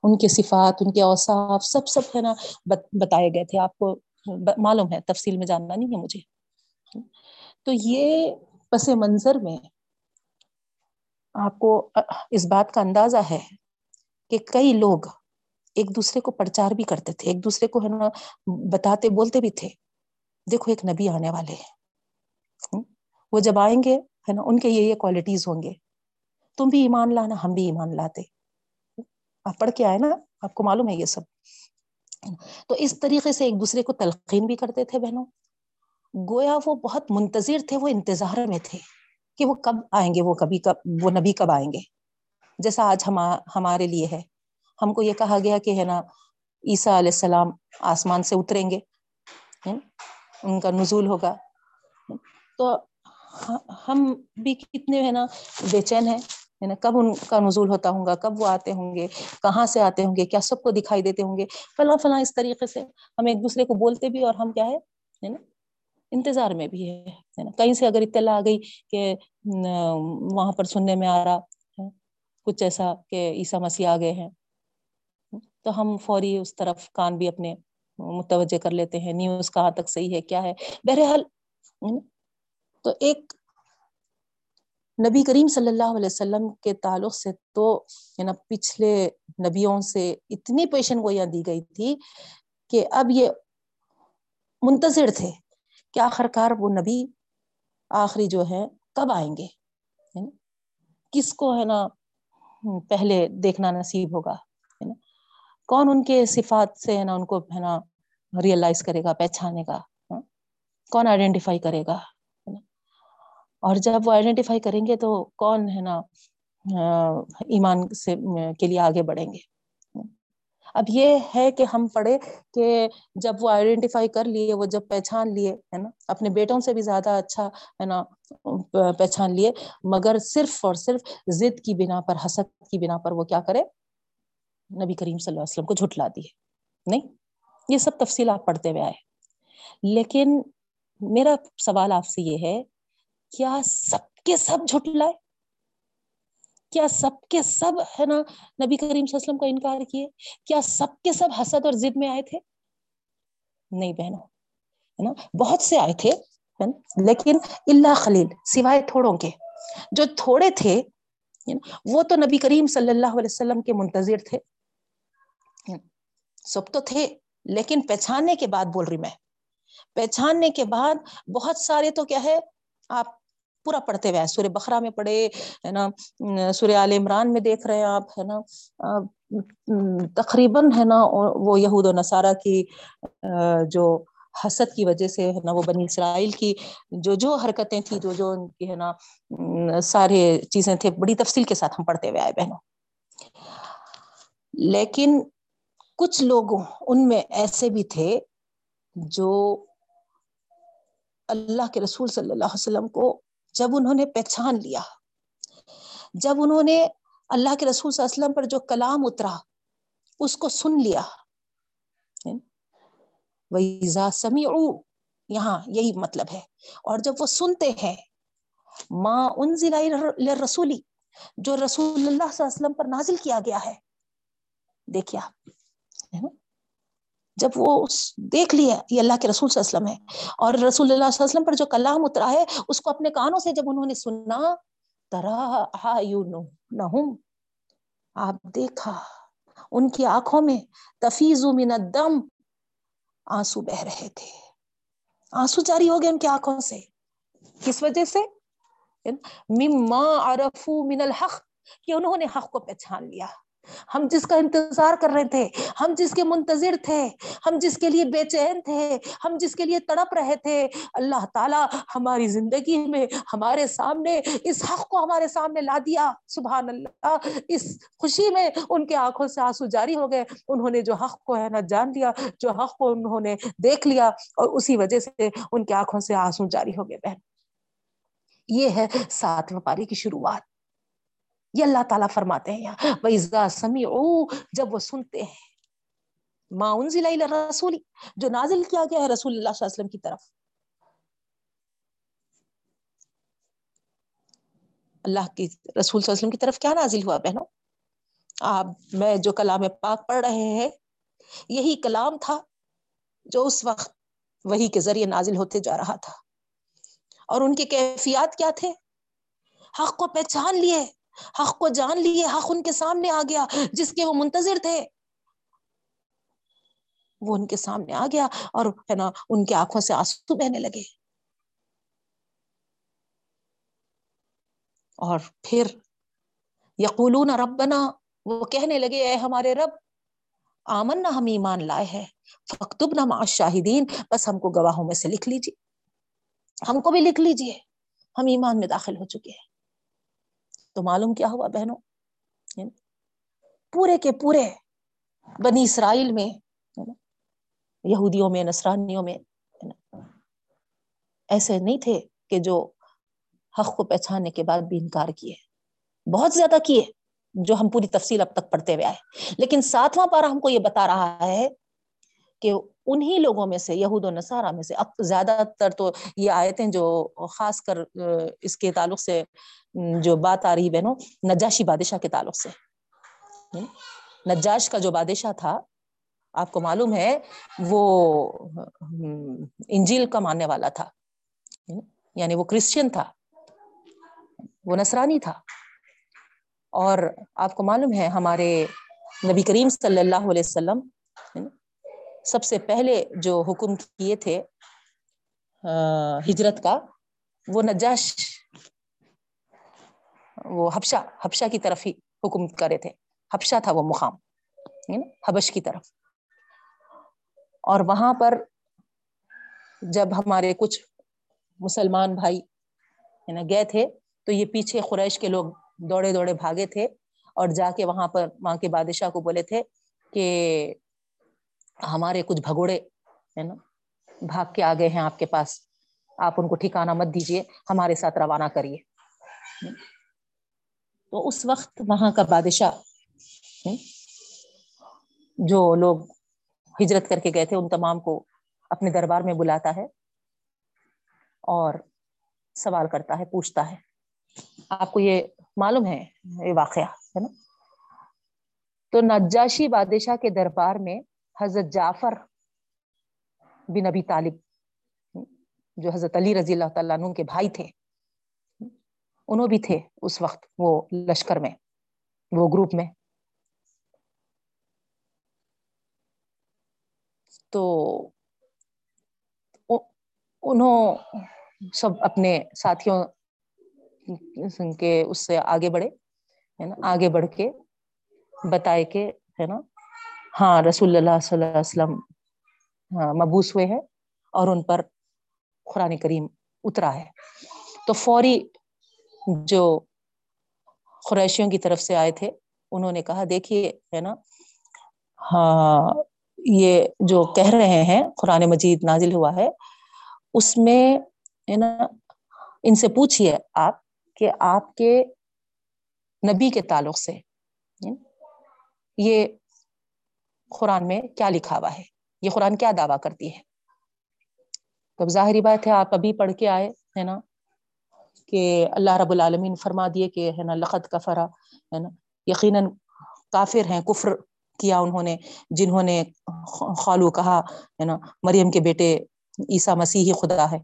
ان کے صفات، ان کے اوصاف سب سب ہے نا بتائے گئے تھے۔ آپ کو معلوم ہے، تفصیل میں جاننا نہیں ہے مجھے۔ تو یہ پس منظر میں آپ کو اس بات کا اندازہ ہے کہ کئی لوگ ایک دوسرے کو پرچار بھی کرتے تھے، ایک دوسرے کو ہے نا، بتاتے، بولتے بھی تھے۔ دیکھو، ایک نبی آنے والے ہیں۔ وہ جب آئیں گے، ہے نا، ان کے یہ یہ کوالٹیز ہوں گے۔ تم بھی ایمان لانا، ہم بھی ایمان لاتے۔ آپ پڑھ کے آئے نا، آپ کو معلوم ہے یہ سب۔ تو اس طریقے سے ایک دوسرے کو تلقین بھی کرتے تھے بہنوں۔ گویا وہ بہت منتظر تھے، وہ انتظار میں تھے کہ وہ کب آئیں گے، وہ کبھی کب، وہ نبی کب آئیں گے۔ جیسا آج ہم، ہمارے لیے ہے۔ ہم کو یہ کہا گیا کہ ہے نا، عیسیٰ علیہ السلام آسمان سے اتریں گے۔ ان کا نزول ہوگا۔ تو ہم بھی کتنے ہے نا، بے چین ہیں۔ ہے نا؟ کب ان کا نزول ہوتا ہوں گا؟ کب وہ آتے ہوں گے؟ کہاں سے آتے ہوں گے؟ کیا سب کو دکھائی دیتے ہوں گے؟ فلاں فلاں اس طریقے سے ہم ایک دوسرے کو بولتے بھی اور ہم کیا ہے؟ نا؟ انتظار میں بھی ہے کہیں سے اگر اطلاع آ گئی کہ وہاں پر سننے میں آ رہا کچھ ایسا کہ عیسیٰ مسیح آ گئے ہیں۔ تو ہم فوری اس طرف کان بھی اپنے متوجہ کر لیتے ہیں، نیوز کہاں تک صحیح ہے، کیا ہے؟ بہرحال تو ایک نبی کریم صلی اللہ علیہ وسلم کے تعلق سے تو نا پچھلے نبیوں سے اتنی پیشن گوئیاں دی گئی تھی کہ اب یہ منتظر تھے کہ آخر کار وہ نبی آخری جو ہے کب آئیں گے؟ یعنی کس کو ہے نا پہلے دیکھنا نصیب ہوگا؟ ہے نا کون ان کے صفات سے ہے نا ان کو ہے نا ریئلائز کرے گا، پہچانے گا؟ ہاں؟ کون آئیڈینٹیفائی کرے گا؟ اور جب وہ آئیڈینٹیفائی کریں گے تو کون ہے نا ایمان سے کے لیے آگے بڑھیں گے۔ اب یہ ہے کہ ہم پڑھے کہ جب وہ آئیڈینٹیفائی کر لیے، وہ جب پہچان لیے، ہے نا، اپنے بیٹوں سے بھی زیادہ اچھا ہے نا پہچان لیے، مگر صرف اور صرف ضد کی بنا پر، حسد کی بنا پر وہ کیا کرے؟ نبی کریم صلی اللہ علیہ وسلم کو جھٹلا دیے۔ نہیں، یہ سب تفصیل آپ پڑھتے ہوئے آئے۔ لیکن میرا سوال آپ سے یہ ہے کیا سب کے سب جھٹلائے؟ کیا سب کے سب ہے نا نبی کریم صلی اللہ علیہ وسلم کا انکار کیے؟ کیا سب کے سب حسد اور ضد میں آئے تھے؟ نہیں بہنوں، ہے نا؟ بہت سے آئے تھے لیکن اللہ خلیل، سوائے تھوڑوں کے۔ جو تھوڑے تھے وہ تو نبی کریم صلی اللہ علیہ وسلم کے منتظر تھے۔ سب تو تھے، لیکن پہچاننے کے بعد بول رہی میں۔ پہچاننے کے بعد بہت سارے تو کیا ہے، آپ پورا پڑھتے ہوئے سورہ بخرا میں پڑھے، ہے نا سورہ عال عمران میں دیکھ رہے ہیں آپ، ہے نا تقریباً، ہے نا وہ یہود و نصارہ کی جو حسد کی وجہ سے، ہے نا، وہ بنی اسرائیل کی جو جو حرکتیں تھیں، جو جو ان کی، ہے نا سارے چیزیں تھے، بڑی تفصیل کے ساتھ ہم پڑھتے ہوئے آئے بہنوں۔ لیکن کچھ لوگ ان میں ایسے بھی تھے جو اللہ کے رسول صلی اللہ علیہ وسلم کو جب انہوں نے پہچان لیا، جب انہوں نے اللہ کے رسول صلی اللہ علیہ وسلم پر جو کلام اترا، اس کو سن لیا۔ وَإِذَا سَمِعُوا، یہاں یہی مطلب ہے۔ اور جب وہ سنتے ہیں، ما انزل رسولی جو رسول اللہ صلی اللہ علیہ وسلم پر نازل کیا گیا ہے۔ دیکھیا جب وہ دیکھ لیا یہ اللہ کے رسول صلی اللہ علیہ وسلم ہے اور رسول اللہ صلی اللہ علیہ وسلم پر جو کلام اترا ہے، اس کو اپنے کانوں سے جب انہوں نے سنا ترا نہم آپ دیکھا، ان کی آنکھوں میں تفیز من الدم آنسو بہ رہے تھے۔ آنسو جاری ہو گئے ان کی آنکھوں سے۔ کس وجہ سے؟ مما عرفو من الحق، کہ انہوں نے حق کو پہچان لیا۔ ہم جس کا انتظار کر رہے تھے، ہم جس کے منتظر تھے، ہم جس کے لیے بے چین تھے، ہم جس کے لیے تڑپ رہے تھے، اللہ تعالیٰ ہماری زندگی میں ہمارے سامنے اس حق کو ہمارے سامنے لا دیا۔ سبحان اللہ، اس خوشی میں ان کے آنکھوں سے آنسو جاری ہو گئے۔ انہوں نے جو حق کو ہے نا جان لیا، جو حق کو انہوں نے دیکھ لیا، اور اسی وجہ سے ان کے آنکھوں سے آنسو جاری ہو گئے۔ بہن، یہ ہے ساتویں پاری کی شروعات۔ یہ اللہ تعالیٰ فرماتے ہیں یہاں سمی جب وہ سنتے ہیں۔ معاون رسولی جو نازل کیا گیا ہے رسول اللہ صلی اللہ علیہ وسلم کی طرف۔ اللہ کی، رسول صلی اللہ علیہ وسلم کی طرف کیا نازل ہوا بہنوں؟ آپ، میں جو کلام پاک پڑھ رہے ہیں، یہی کلام تھا جو اس وقت وہی کے ذریعے نازل ہوتے جا رہا تھا۔ اور ان کی کیفیات کیا تھے؟ حق کو پہچان لیے۔ حق کو جان لیے، حق ان کے سامنے آ گیا، جس کے وہ منتظر تھے۔ وہ ان کے سامنے آ گیا اور ہے نا، ان کے آنکھوں سے آنسو بہنے لگے۔ اور پھر یقولون ربنا، وہ کہنے لگے، اے ہمارے رب آمن نہ ہم ایمان لائے ہے فختب نہ شاہدین بس ہم کو گواہوں میں سے لکھ لیجیے۔ ہم کو بھی لکھ لیجیے۔ ہم ایمان میں داخل ہو چکے ہیں۔ تو معلوم کیا ہوا بہنوں؟ یعنی پورے کے پورے بنی اسرائیل میں یعنی یہودیوں میں نسرانیوں میں یعنی ایسے نہیں تھے کہ جو حق کو پہچاننے کے بعد بھی انکار کیے۔ بہت زیادہ کیے جو ہم پوری تفصیل اب تک پڑھتے ہوئے آئے۔ لیکن ساتواں پارا ہم کو یہ بتا رہا ہے کہ انہی لوگوں میں سے، یہود و نصارہ میں سے، اب زیادہ تر تو یہ آئے تھے جو خاص کر اس کے تعلق سے جو بات آ رہی بہنوں، نجاشی بادشاہ کے تعلق سے۔ نجاش کا جو بادشاہ تھا، آپ کو معلوم ہے، وہ انجیل کا ماننے والا تھا۔ یعنی وہ کرسچن تھا۔ وہ نصرانی تھا۔ اور آپ کو معلوم ہے، ہمارے نبی کریم صلی اللہ علیہ وسلم سب سے پہلے جو حکم کیے تھے ہجرت کا، وہ نجاش، وہ حبشہ حبشہ کی طرف ہی حکم کرے تھے۔ حبشہ تھا وہ مقام حبش کی طرف۔ اور وہاں پر جب ہمارے کچھ مسلمان بھائی گئے تھے، تو یہ پیچھے قریش کے لوگ دوڑے دوڑے بھاگے تھے اور جا کے وہاں پر، وہاں کے بادشاہ کو بولے تھے کہ ہمارے کچھ بھگوڑے ہے نا، بھاگ کے آگے ہیں آپ کے پاس۔ آپ ان کو ٹھکانا مت دیجیے ہمارے ساتھ روانہ کریے۔ تو اس وقت وہاں کا بادشاہ، جو لوگ ہجرت کر کے گئے تھے، ان تمام کو اپنے دربار میں بلاتا ہے اور سوال کرتا ہے، پوچھتا ہے۔ آپ کو یہ معلوم ہے، یہ واقعہ، ہے نا؟ تو نجاشی بادشاہ کے دربار میں حضرت جعفر بن ابی طالب، جو حضرت علی رضی اللہ تعالیٰ عنہ کے بھائی تھے، انہوں بھی تھے اس وقت وہ لشکر میں، وہ گروپ میں۔ تو انہوں سب اپنے ساتھیوں کے اس سے آگے بڑھے، ہے نا؟ آگے بڑھ کے بتائے کہ، ہے نا؟ ہاں رسول اللہ صلی اللہ علیہ وسلم ہاں، مبوس ہوئے ہیں اور ان پر قرآن کریم اترا ہے۔ تو فوری جو قریشیوں کی طرف سے آئے تھے، انہوں نے کہا، دیکھیے، ہے نا ہاں یہ جو کہہ رہے ہیں، قرآن مجید نازل ہوا ہے، اس میں، ہے نا، ان سے پوچھیے آپ کہ آپ کے نبی کے تعلق سے یعنی یہ قرآن میں کیا لکھا ہوا ہے؟ یہ قرآن کیا دعویٰ کرتی ہے؟ تو ظاہری بات ہے، آپ ابھی پڑھ کے آئے، ہے نا؟ کہ اللہ رب العالمین فرما دیے کہ، ہے نا لقت کا فرا ہے نا؟ یقیناً کافر ہیں، کفر کیا انہوں نے، جنہوں نے خالو کہا، ہے نا؟ مریم کے بیٹے عیسیٰ مسیح خدا ہے۔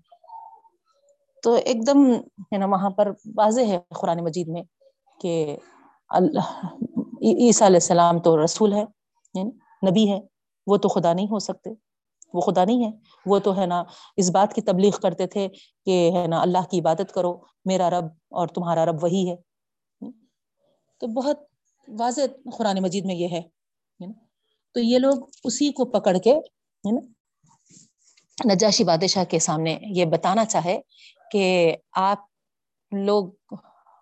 تو ایک دم، ہے نا، وہاں پر واضح ہے قرآن مجید میں کہ اللہ، عیسیٰ علیہ السلام تو رسول ہے نبی ہے وہ تو خدا نہیں ہو سکتے۔ وہ خدا نہیں ہے وہ تو ہے نا، اس بات کی تبلیغ کرتے تھے کہ ہے نا، اللہ کی عبادت کرو، میرا رب اور تمہارا رب وہی ہے۔ تو بہت واضح قرآن مجید میں یہ ہے۔ تو یہ لوگ اسی کو پکڑ کے ہے نا نجاشی بادشاہ کے سامنے یہ بتانا چاہے کہ آپ لوگ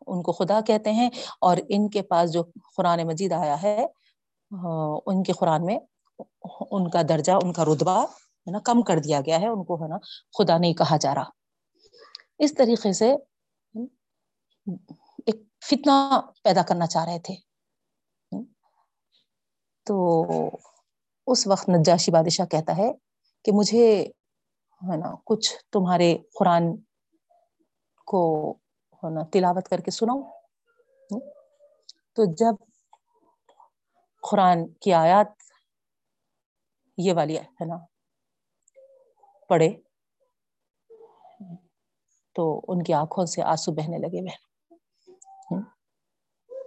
ان کو خدا کہتے ہیں اور ان کے پاس جو قرآن مجید آیا ہے ہاں، ان کے قرآن میں ان کا درجہ، ان کا رتبہ ہے نا، کم کر دیا گیا ہے، ان کو ہے نا خدا نہیں کہا جا رہا۔ اس طریقے سے ایک فتنہ پیدا کرنا چاہ رہے تھے۔ تو اس وقت نجاشی بادشاہ کہتا ہے کہ مجھے ہے نا کچھ تمہارے قرآن کو ہے نا تلاوت کر کے سناؤ۔ تو جب قرآن کی آیات یہ والی ہے نا؟ پڑھے۔ تو ان کی آنکھوں سے آنسو بہنے لگے۔ بہن۔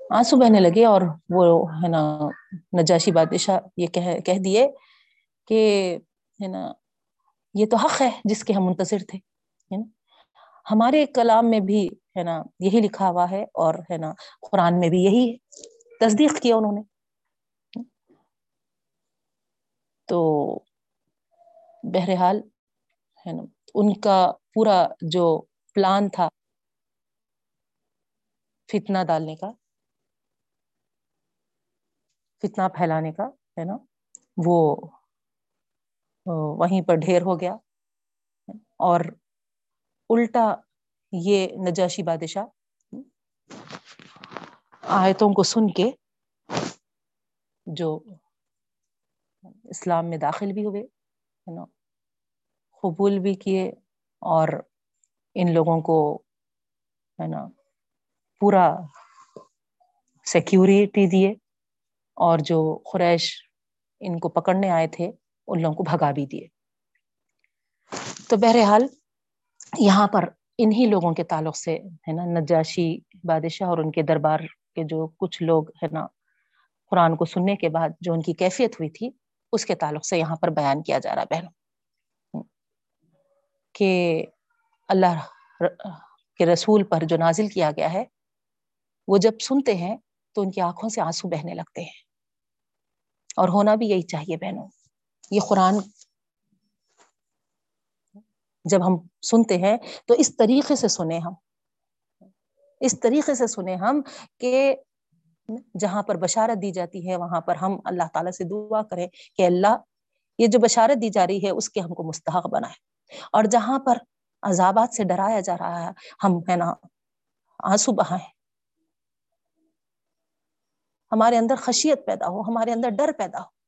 آنسو بہنے لگے اور وہ، ہے نا، نجاشی بادشاہ یہ کہہ دیے کہ، ہے نا، یہ تو حق ہے جس کے ہم منتظر تھے ہمارے کلام میں بھی، ہے نا، یہی لکھا ہوا ہے اور، ہے نا، قرآن میں بھی یہی تصدیق کیا انہوں نے۔ تو بہرحال ہے نا، ان کا پورا جو پلان تھا فتنا ڈالنے کا فتنا پھیلانے کا، ہے نا، وہ وہیں پر ڈھیر ہو گیا۔ اور الٹا یہ نجاشی بادشاہ آیتوں کو سن کے جو اسلام میں داخل بھی ہوئے ہے نا قبول بھی کیے اور ان لوگوں کو ہے نا پورا سیکورٹی دیے اور جو قریش ان کو پکڑنے آئے تھے، ان لوگوں کو بھگا بھی دیے۔ تو بہرحال یہاں پر انہی لوگوں کے تعلق سے، ہے نا، نجاشی بادشاہ اور ان کے دربار کے جو کچھ لوگ، ہے نا، قرآن کو سننے کے بعد جو ان کی کیفیت ہوئی تھی اس کے تعلق سے یہاں پر بیان کیا جا رہا بہنوں۔ کہ اللہ کے رسول پر جو نازل کیا گیا ہے، وہ جب سنتے ہیں تو ان کی آنکھوں سے آنسو بہنے لگتے ہیں۔ اور ہونا بھی یہی چاہیے بہنوں۔ یہ قرآن جب ہم سنتے ہیں تو اس طریقے سے سنیں ہم۔ اس طریقے سے سنیں ہم کہ جہاں پر بشارت دی جاتی ہے، وہاں پر ہم اللہ تعالیٰ سے دعا کریں کہ اللہ یہ جو بشارت دی جا رہی ہے، اس کے ہم کو مستحق بنائے۔ اور جہاں پر عذابات سے ڈرایا جا رہا ہے، ہم ہے نا آنسو بہائیں۔ ہمارے اندر خشیت پیدا ہو، ہمارے اندر ڈر پیدا ہو۔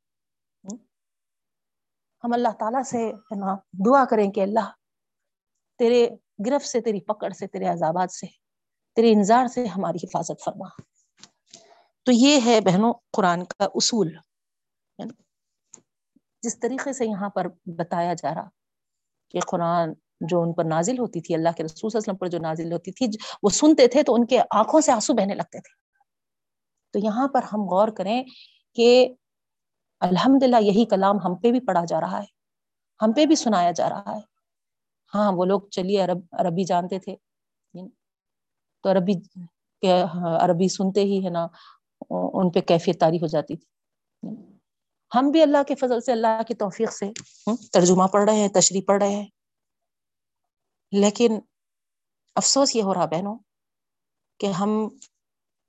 ہم اللہ تعالیٰ سے ہے نا دعا کریں کہ اللہ تیرے گرفت سے، تیری پکڑ سے، تیرے عذابات سے، تیرے انظار سے ہماری حفاظت فرما۔ تو یہ ہے بہنوں قرآن کا اصول۔ جس طریقے سے یہاں پر بتایا جا رہا کہ قرآن جو ان پر نازل ہوتی تھی، اللہ کے رسول صلی اللہ علیہ وسلم پر جو نازل ہوتی تھی، وہ سنتے تھے تو ان کے آنکھوں سے آنسو بہنے لگتے تھے۔ تو یہاں پر ہم غور کریں کہ الحمد للہ یہی کلام ہم پہ بھی پڑھا جا رہا ہے، ہم پہ بھی سنایا جا رہا ہے۔ ہاں وہ لوگ چلیے، عرب، عربی جانتے تھے۔ تو عربی ہاں، عربی سنتے ہی ہے نا۔ ان پہ کیفیت تاری ہو جاتی تھی۔ ہم بھی اللہ کے فضل سے، اللہ کی توفیق سے ترجمہ پڑھ رہے ہیں، تشریح پڑھ رہے ہیں۔ لیکن افسوس یہ ہو رہا بہنوں کہ ہم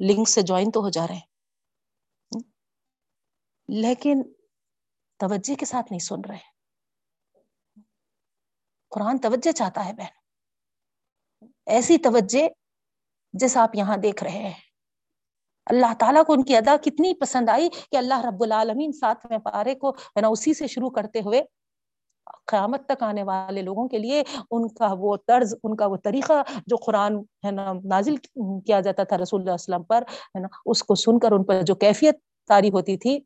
لنک سے جوائن تو ہو جا رہے ہیں۔ لیکن توجہ کے ساتھ نہیں سن رہے۔ قرآن توجہ چاہتا ہے بہن ایسی توجہ جیسا آپ یہاں دیکھ رہے ہیں۔ اللہ تعالیٰ کو ان کی ادا کتنی پسند آئی کہ اللہ رب العالمین ساتھ میں پارے کو ہے نا اسی سے شروع کرتے ہوئے قیامت تک آنے والے لوگوں کے لیے ان کا وہ طرز، ان کا وہ طریقہ جو قرآن ہے نا نازل کیا جاتا تھا رسول اللہ وسلم پر ہے نا، اس کو سن کر ان پر جو کیفیت تاری ہوتی تھی،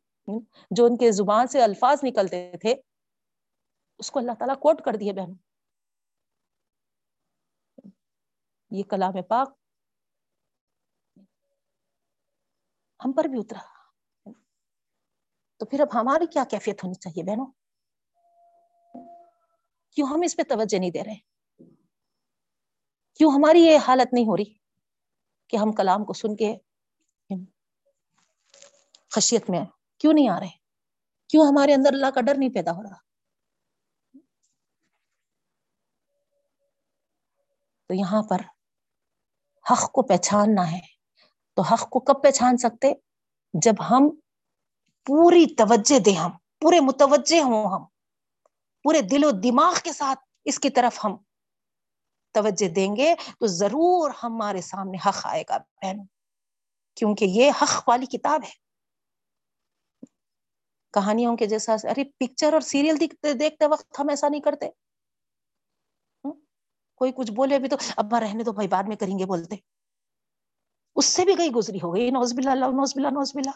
جو ان کے زبان سے الفاظ نکلتے تھے، اس کو اللہ تعالیٰ کوٹ کر دیے بہن یہ کلام پاک ہم پر بھی اترا۔ تو پھر اب ہماری کیا کیفیت ہونی چاہیے بہنوں؟ کیوں ہم اس پہ توجہ نہیں دے رہے؟ کیوں ہماری یہ حالت نہیں ہو رہی کہ ہم کلام کو سن کے خشیت میں کیوں نہیں آ رہے؟ کیوں ہمارے اندر اللہ کا ڈر نہیں پیدا ہو رہا؟ تو یہاں پر حق کو پہچاننا ہے۔ تو حق کو کب پہچان سکتے؟ جب ہم پوری توجہ دیں ہم، پورے متوجہ ہوں ہم، پورے دل و دماغ کے ساتھ اس کی طرف ہم توجہ دیں گے تو ضرور ہمارے سامنے حق آئے گا بہن کیونکہ یہ حق والی کتاب ہے۔ کہانیوں کے جیسا، ارے پکچر اور سیریل دیکھتے دیکھتے وقت ہم ایسا نہیں کرتے۔ کوئی کچھ بولے ابھی تو، ابا رہنے تو بھائی، بعد میں کریں گے، بولتے۔ اس سے بھی گئی گزری ہو گئی، نوز بلا نوز بلا نوز بلا۔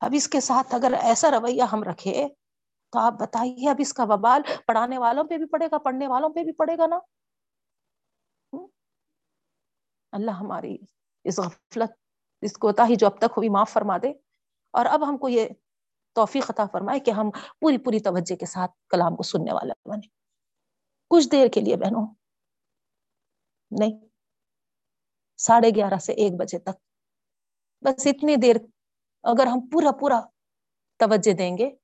اب اس کے ساتھ اگر ایسا رویہ ہم رکھے، تو آپ بتائیے اب اس کا وبال پڑھانے والوں پہ بھی پڑے گا، پڑھنے والوں پہ بھی پڑے گا نا۔ اللہ ہماری اس غفلت، اس کوتا ہی جو اب تک ہوئی معاف فرما دے۔ اور اب ہم کو یہ توفیق عطا فرمائے کہ ہم پوری پوری توجہ کے ساتھ کلام کو سننے والا بنے کچھ دیر کے لیے بہنوں نہیں۔ ساڑھے گیارہ سے ایک بجے تک۔ بس اتنی دیر۔ اگر ہم پورا پورا توجہ دیں گے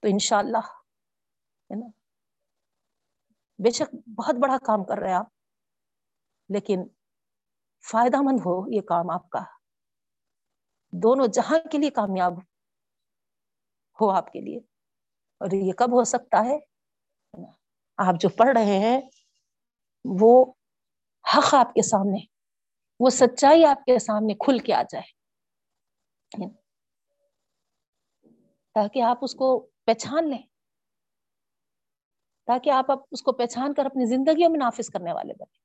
تو انشاءاللہ، ہے نا۔ بے شک بہت بڑا کام کر رہے آپ، لیکن فائدہ مند ہو یہ کام آپ کا۔ دونوں جہاں کے لیے کامیاب ہو آپ کے لیے۔ اور یہ کب ہو سکتا ہے؟ آپ جو پڑھ رہے ہیں وہ حق آپ کے سامنے، وہ سچائی آپ کے سامنے کھل کے آ جائے۔ تاکہ آپ اس کو پہچان لیں۔ تاکہ آپ اس کو پہچان کر اپنی زندگیوں میں نافذ کرنے والے بنے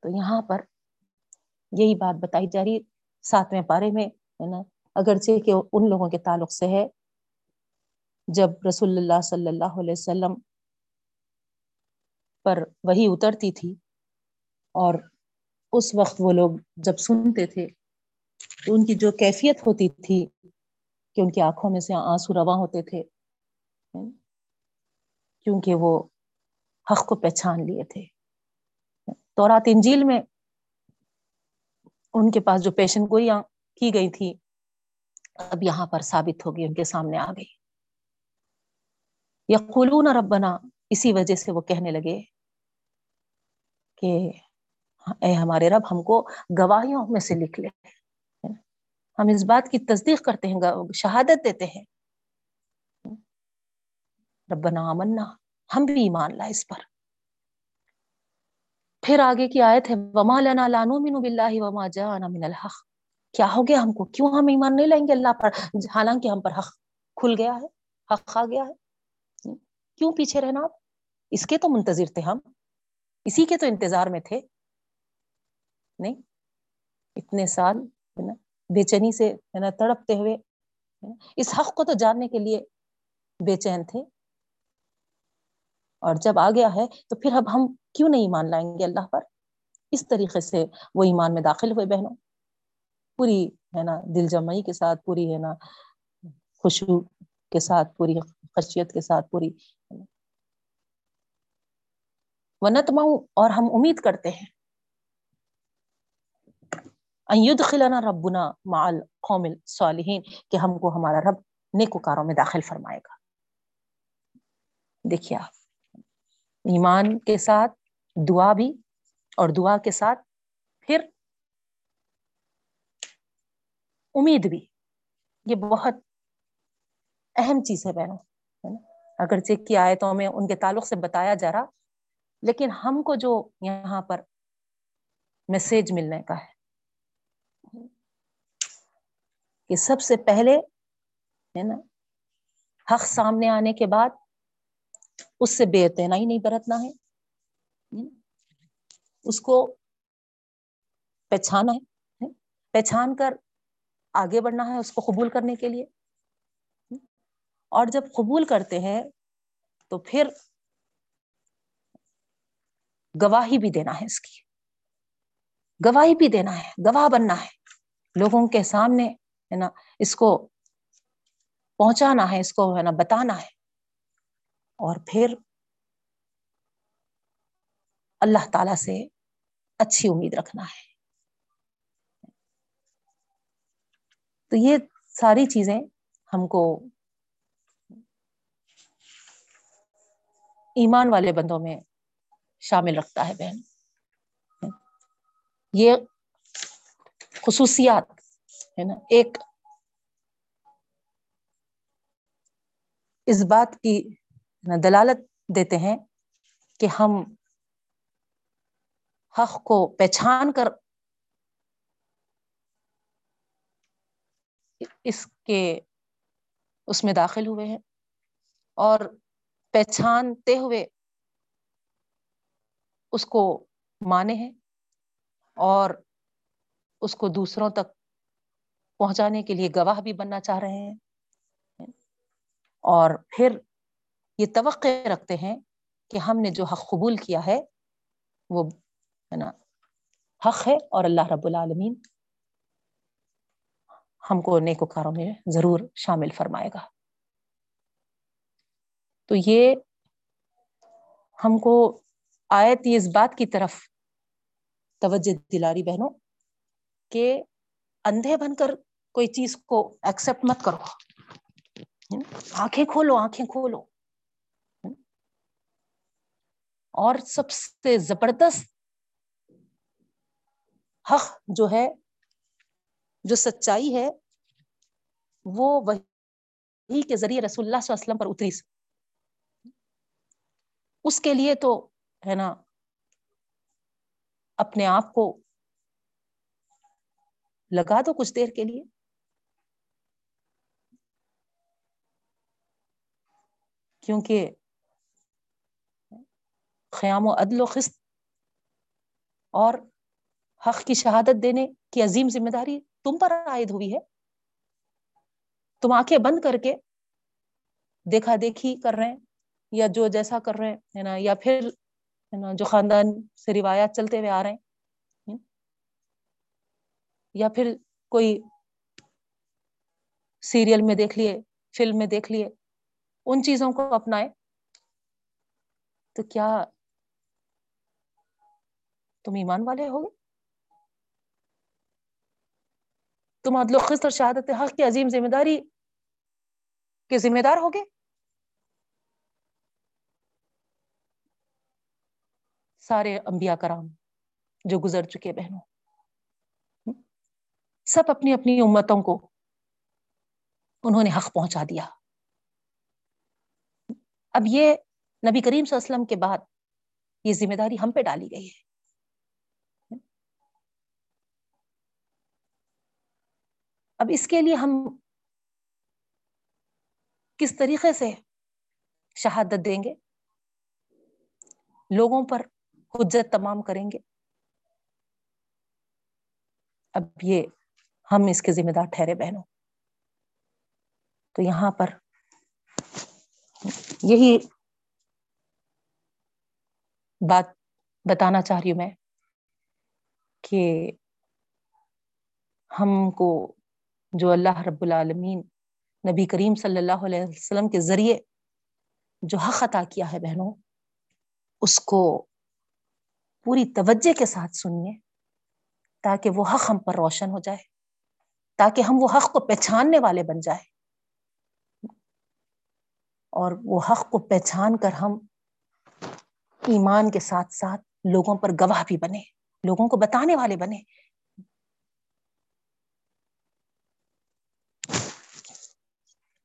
تو یہاں پر یہی بات بتائی جا رہی، ساتویں پارے میں، ہے نا، اگرچہ کہ ان لوگوں کے تعلق سے ہے، جب رسول اللہ صلی اللہ علیہ وسلم پر وہی اترتی تھی اور اس وقت وہ لوگ جب سنتے تھے تو ان کی جو کیفیت ہوتی تھی کہ ان کی آنکھوں میں سے آنسو رواں ہوتے تھے کیونکہ وہ حق کو پہچان لیے تھے۔ تو رات انجیل میں ان کے پاس جو پیشن گوئیاں کی گئی تھی، اب یہاں پر ثابت ہوگی ان کے سامنے آ گئی۔ یا ربنا، اسی وجہ سے وہ کہنے لگے کہ اے ہمارے رب ہم کو گواہیوں میں سے لکھ لے۔ ہم اس بات کی تصدیق کرتے ہیں، شہادت دیتے ہیں۔ ربنا آمنا، ہم بھی ایمان لائے اس پر۔ پھر آگے کی آیت ہے، وما لنا لا نؤمن بالله وما جاءنا من الحق۔ کیا ہو گیا ہم کو؟ کیوں ہم ایمان نہیں لائیں گے؟ اللہ پر۔ حالانکہ ہم پر حق کھل گیا ہے، حق آ گیا ہے۔ کیوں پیچھے رہنا آپ؟ اس کے تو منتظر تھے ہم۔ اسی کے تو انتظار میں تھے۔ نہیں، اتنے سال ہے نا، بے چینی سے ہے نا تڑپتے ہوئے اس حق کو تو جاننے کے لیے بے چین تھے۔ اور جب آ گیا ہے تو پھر اب ہم کیوں نہیں مان لائیں گے اللہ پر؟ اس طریقے سے وہ ایمان میں داخل ہوئے بہنوں۔ پوری ہے نا دل جمعی کے ساتھ، پوری ہے نا خوشبو کے ساتھ، پوری خشیت کے ساتھ، پوری ونتما اور ہم امید کرتے ہیں۔ خلانا ربنا مال قومل صالحین کہ ہم کو ہمارا رب نیکوکاروں میں داخل فرمائے گا۔ دیکھیے آپ، ایمان کے ساتھ دعا بھی اور دعا کے ساتھ پھر امید بھی، یہ بہت اہم چیز ہے بہنوں، ہے نا؟ اگر چیک کی آئے تو ہمیں ان کے تعلق سے بتایا جا رہا لیکن ہم کو جو یہاں پر میسج ملنے کا ہے کہ سب سے پہلے ہے نا، حق سامنے آنے کے بعد اس سے بے اتنا نہیں برتنا ہے اس کو پہچانا ہے؟ پہچان کر آگے بڑھنا ہے اس کو قبول کرنے کے لیے۔ اور جب قبول کرتے ہیں تو پھر گواہی بھی دینا ہے اس کی۔ گواہی بھی دینا ہے، گواہ بننا ہے۔ لوگوں کے سامنے، ہے نا، اس کو پہنچانا ہے، اس کو، ہے نا، بتانا ہے۔ اور پھر اللہ تعالی سے اچھی امید رکھنا ہے۔ تو یہ ساری چیزیں ہم کو ایمان والے بندوں میں شامل رکھتا ہے بہن۔ یہ خصوصیات، ہے نا، ایک اس بات کی دلالت دیتے ہیں کہ ہم حق کو پہچان کر اس کے اس میں داخل ہوئے ہیں اور پہچانتے ہوئے اس کو مانے ہیں اور اس کو دوسروں تک پہنچانے کے لیے گواہ بھی بننا چاہ رہے ہیں۔ اور پھر یہ توقع رکھتے ہیں کہ ہم نے جو حق قبول کیا ہے، وہ ہے نا، حق ہے اور اللہ رب العالمین ہم کو نیکوکاروں میں ضرور شامل فرمائے گا۔ تو یہ ہم کو آیت اس بات کی طرف توجہ دلاری بہنوں کہ اندھے بن کر کوئی چیز کو ایکسپٹ مت کرو۔ آنکھیں کھولو آنکھیں کھولو۔ اور سب سے زبردست حق جو ہے، جو سچائی ہے، وہ وہی کے ذریعے رسول اللہ صلی اللہ علیہ وسلم پر اتری۔ اس کے لیے تو ہے نا، اپنے آپ کو لگا دو کچھ دیر کے لیے۔ کیونکہ خیام و عدل و خست اور حق کی شہادت دینے کی عظیم ذمہ داری تم پر عائد ہوئی ہے۔ تم آنکھیں بند کر کے دیکھا دیکھی کر رہے ہیں یا جو جیسا کر رہے ہیں نا، یا پھر نا، جو خاندان سے روایات چلتے ہوئے آ رہے ہیں، یا پھر کوئی سیریل میں دیکھ لیے، فلم میں دیکھ لیے، ان چیزوں کو اپنائے، تو کیا تم ایمان والے ہوگے تم عدل و خست اور شہادت حق کی عظیم ذمہ داری کے ذمہ دار ہوگے؟ سارے انبیاء کرام جو گزر چکے بہنوں۔ سب اپنی اپنی امتوں کو انہوں نے حق پہنچا دیا۔ اب یہ نبی کریم صلی اللہ علیہ وسلم کے بعد یہ ذمہ داری ہم پہ ڈالی گئی ہے۔ اب اس کے لیے ہم کس طریقے سے شہادت دیں گے؟ لوگوں پر حجت تمام کریں گے۔ اب یہ ہم اس کے ذمہ دار ٹھہرے بہنوں۔ تو یہاں پر یہی بات بتانا چاہ رہی ہوں میں کہ ہم کو جو اللہ رب العالمین نبی کریم صلی اللہ علیہ وسلم کے ذریعے جو حق عطا کیا ہے بہنوں، اس کو پوری توجہ کے ساتھ سنیے تاکہ وہ حق ہم پر روشن ہو جائے، تاکہ ہم وہ حق کو پہچاننے والے بن جائے۔ اور وہ حق کو پہچان کر ہم ایمان کے ساتھ ساتھ لوگوں پر گواہ بھی بنے، لوگوں کو بتانے والے بنے۔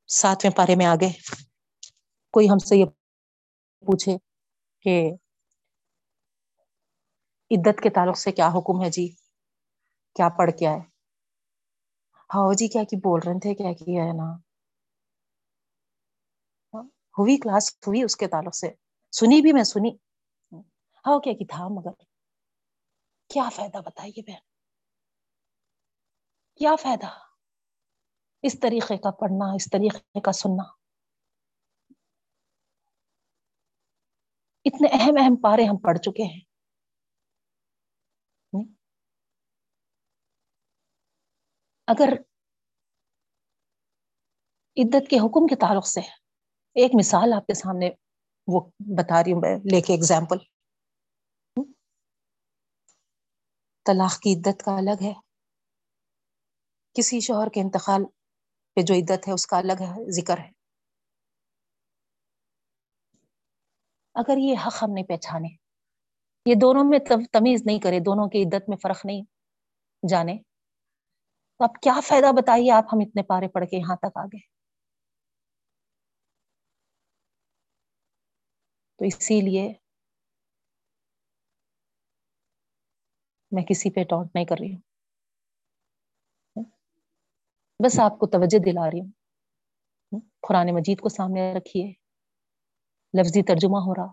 ساتویں پارے میں آگے کوئی ہم سے یہ پوچھے کہ عدت کے تعلق سے کیا حکم ہے جی؟ کیا پڑھ کیا ہے؟ ہاں جی کیا کی بول رہے تھے، کیا کیا ہے نا؟ ہاں، ہوئی کلاس، ہوئی اس کے تعلق سے۔ سنی بھی میں، سنی۔ ہاں کیا کی تھا مگر؟ کیا فائدہ بتائیے بہن؟ کیا فائدہ؟ اس طریقے کا پڑھنا، اس طریقے کا سننا۔ اتنے اہم اہم پارے ہم پڑھ چکے ہیں۔ اگر عدت کے حکم کے تعلق سے ایک مثال آپ کے سامنے وہ بتا رہی ہوں، میں لے کے اگزامپل طلاق کی عدت کا الگ ہے۔ کسی شوہر کے انتقال پہ جو عدت ہے، اس کا الگ ہے، ذکر ہے۔ اگر یہ حق ہم نہیں پہچانے، یہ دونوں میں تمیز نہیں کرے، دونوں کی عدت میں فرق نہیں جانے۔ تو اب کیا فائدہ؟ بتائیے آپ ہم اتنے پارے پڑھ کے یہاں تک آ گئے۔ تو اسی لیے میں کسی پہ ٹاؤٹ نہیں کر رہی ہوں۔ بس آپ کو توجہ دلا رہی ہوں۔ قرآن مجید کو سامنے رکھیے۔ لفظی ترجمہ ہو رہا۔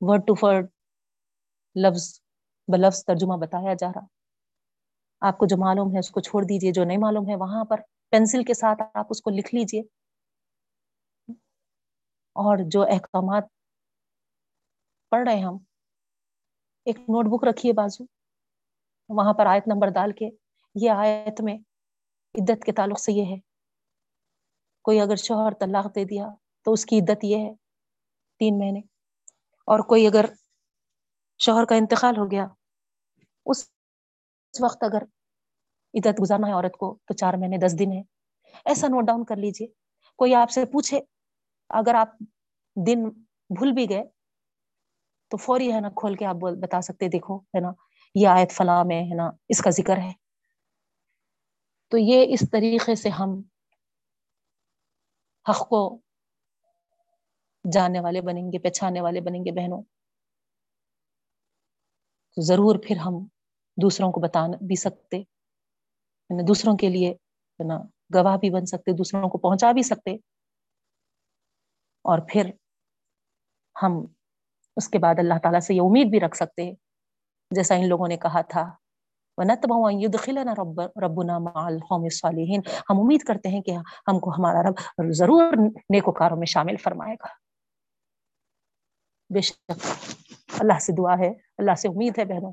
ورڈ ٹو ورڈ لفظ بلفظ ترجمہ بتایا جا رہا۔ آپ کو جو معلوم ہے اس کو چھوڑ دیجیے جو نہیں معلوم ہے وہاں پر پینسل کے ساتھ آپ اس کو لکھ لیجیے اور جو احکامات پڑھ رہے ہم، ایک نوٹ بک رکھیے بازو۔ وہاں پر آیت نمبر ڈال کے، یہ آیت میں عدت کے تعلق سے یہ ہے۔ کوئی اگر شوہر طلاق دے دیا تو اس کی عدت یہ ہے، تین مہینے۔ اور کوئی اگر شوہر کا انتقال ہو گیا، اس وقت اگر عدت گزارنا ہے عورت کو تو چار مہینے دس دن ہے۔ ایسا نوٹ ڈاؤن کر لیجیے۔ کوئی آپ سے پوچھے، اگر آپ دن بھول بھی گئے، تو فوری ہے نا کھول کے آپ بتا سکتے دیکھو، ہے نا، یہ آیت فلاں میں، ہے نا، اس کا ذکر ہے۔ تو یہ اس طریقے سے ہم حق کو جاننے والے بنیں گے پہچانے والے بنیں گے بہنوں۔ تو ضرور پھر ہم دوسروں کو بتا بھی سکتے۔ یعنی دوسروں کے لیے ہے نا گواہ بھی بن سکتے، دوسروں کو پہنچا بھی سکتے۔ اور پھر ہم اس کے بعد اللہ تعالیٰ سے یہ امید بھی رکھ سکتے، جیسا ان لوگوں نے کہا تھا۔ ربنا مع القوم الصالحین ہم امید کرتے ہیں کہ ہم کو ہمارا رب ضرور نیکوکاروں میں شامل فرمائے گا۔ بے شک اللہ سے دعا ہے، اللہ سے امید ہے بہنوں۔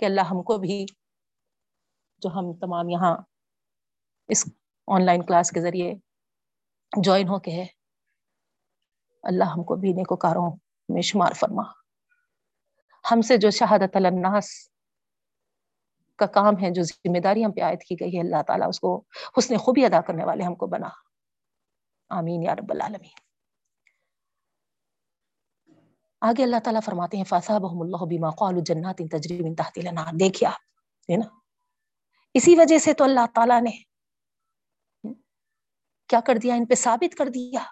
کہ اللہ ہم کو بھی جو ہم تمام یہاں اس آن لائن کلاس کے ذریعے جوائن ہو کے ہے، اللہ ہم کو بھی نیکوکاروں میں شمار فرما۔ ہم سے جو شہادت الناس کا کام ہے، جو ذمہ داری ہم پہ عائد کی گئی ہے، اللہ تعالیٰ اس کو حسن خوبی ادا کرنے والے ہم کو بنا۔ آمین یا رب العالمین۔ آگے اللہ تعالیٰ فرماتے ہیں فَأَصَابَهُمُ اللَّهُ بِمَا قَالُوا جَنَّاتٍ تَجْرِي مِن تَحْتِهَا الْأَنْهَارُ۔ دیکھیں آپ، ہے نا؟ اسی وجہ سے تو اللہ تعالیٰ نے کیا کر دیا؟ ان پہ ثابت کر دیا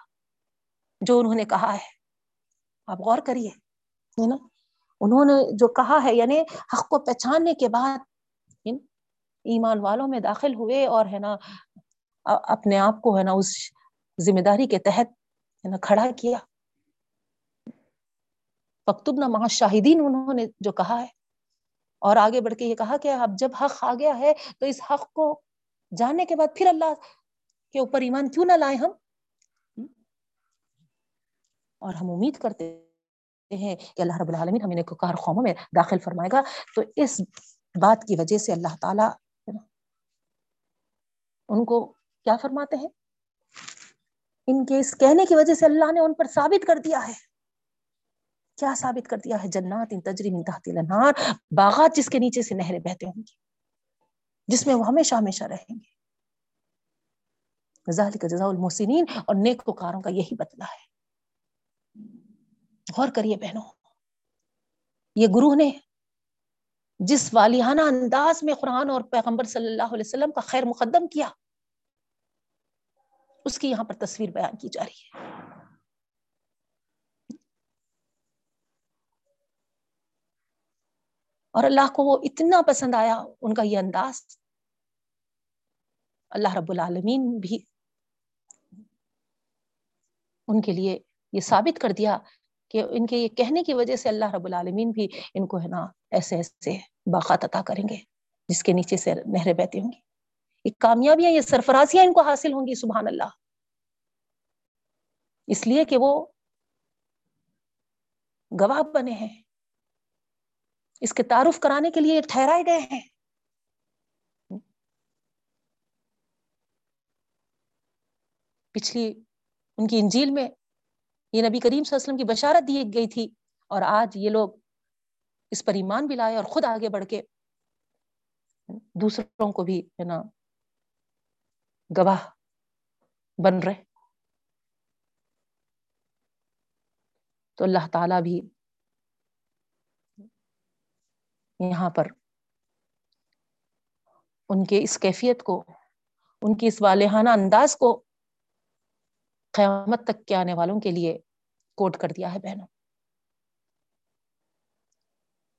جو انہوں نے کہا ہے۔ آپ غور کریے، ہے نا؟ انہوں نے جو کہا ہے یعنی حق کو پہچاننے کے بعد ایمان والوں میں داخل ہوئے اور، ہے نا، اپنے آپ کو، ہے نا، اس ذمہ داری کے تحت، ہے نا، کھڑا کیا۔ فکتب نہ شاہدین انہوں نے جو کہا ہے۔ اور آگے بڑھ کے یہ کہا کہ اب جب حق آ گیا ہے تو اس حق کو جاننے کے بعد پھر اللہ کے اوپر ایمان کیوں نہ لائے ہم؟ اور ہم امید کرتے ہیں کہ اللہ رب العالمین ہمیں نیکوکار قوموں میں داخل فرمائے گا۔ تو اس بات کی وجہ سے اللہ تعالی ان کو کیا فرماتے ہیں؟ ان کے اس کہنے کی وجہ سے اللہ نے ان پر ثابت کر دیا ہے۔ کیا ثابت کر دیا ہے؟ جنات ان تجری من تحت الانہار، باغات جس کے نیچے سے نہریں بہتے ہوں گی، جس میں وہ ہمیشہ ہمیشہ رہیں گے۔ ذالک جزاء المحسنین، اور نیک کاروں کا یہی بدلہ ہے۔ غور کریے بہنوں، یہ گروہ نے جس والیانہ انداز میں قرآن اور پیغمبر صلی اللہ علیہ وسلم کا خیر مقدم کیا، اس کی یہاں پر تصویر بیان کی جا رہی ہے۔ اور اللہ کو وہ اتنا پسند آیا، ان کا یہ انداز۔ اللہ رب العالمین بھی ان کے لیے یہ ثابت کر دیا کہ ان کے یہ کہنے کی وجہ سے اللہ رب العالمین بھی ان کو ہے نا ایسے ایسے باقات عطا کریں گے، جس کے نیچے سے نہریں بہتی ہوں گی۔ یہ کامیابیاں، یہ سرفرازیاں ان کو حاصل ہوں گی، سبحان اللہ۔ اس لیے کہ وہ گواہ بنے ہیں۔ اس کے تعارف کرانے کے لیے ٹھہرائے گئے ہیں۔ پچھلی ان کی انجیل میں یہ نبی کریم صلی اللہ علیہ وسلم کی بشارت دی گئی تھی اور آج یہ لوگ اس پر ایمان بھی لائے اور خود آگے بڑھ کے دوسروں کو بھی ہے نا گواہ بن رہے۔ تو اللہ تعالی بھی یہاں پر۔ ان کے اس کیفیت کو، ان کی اس والہانہ انداز کو قیامت تک کے آنے والوں کے لیے کوٹ کر دیا ہے بہنوں۔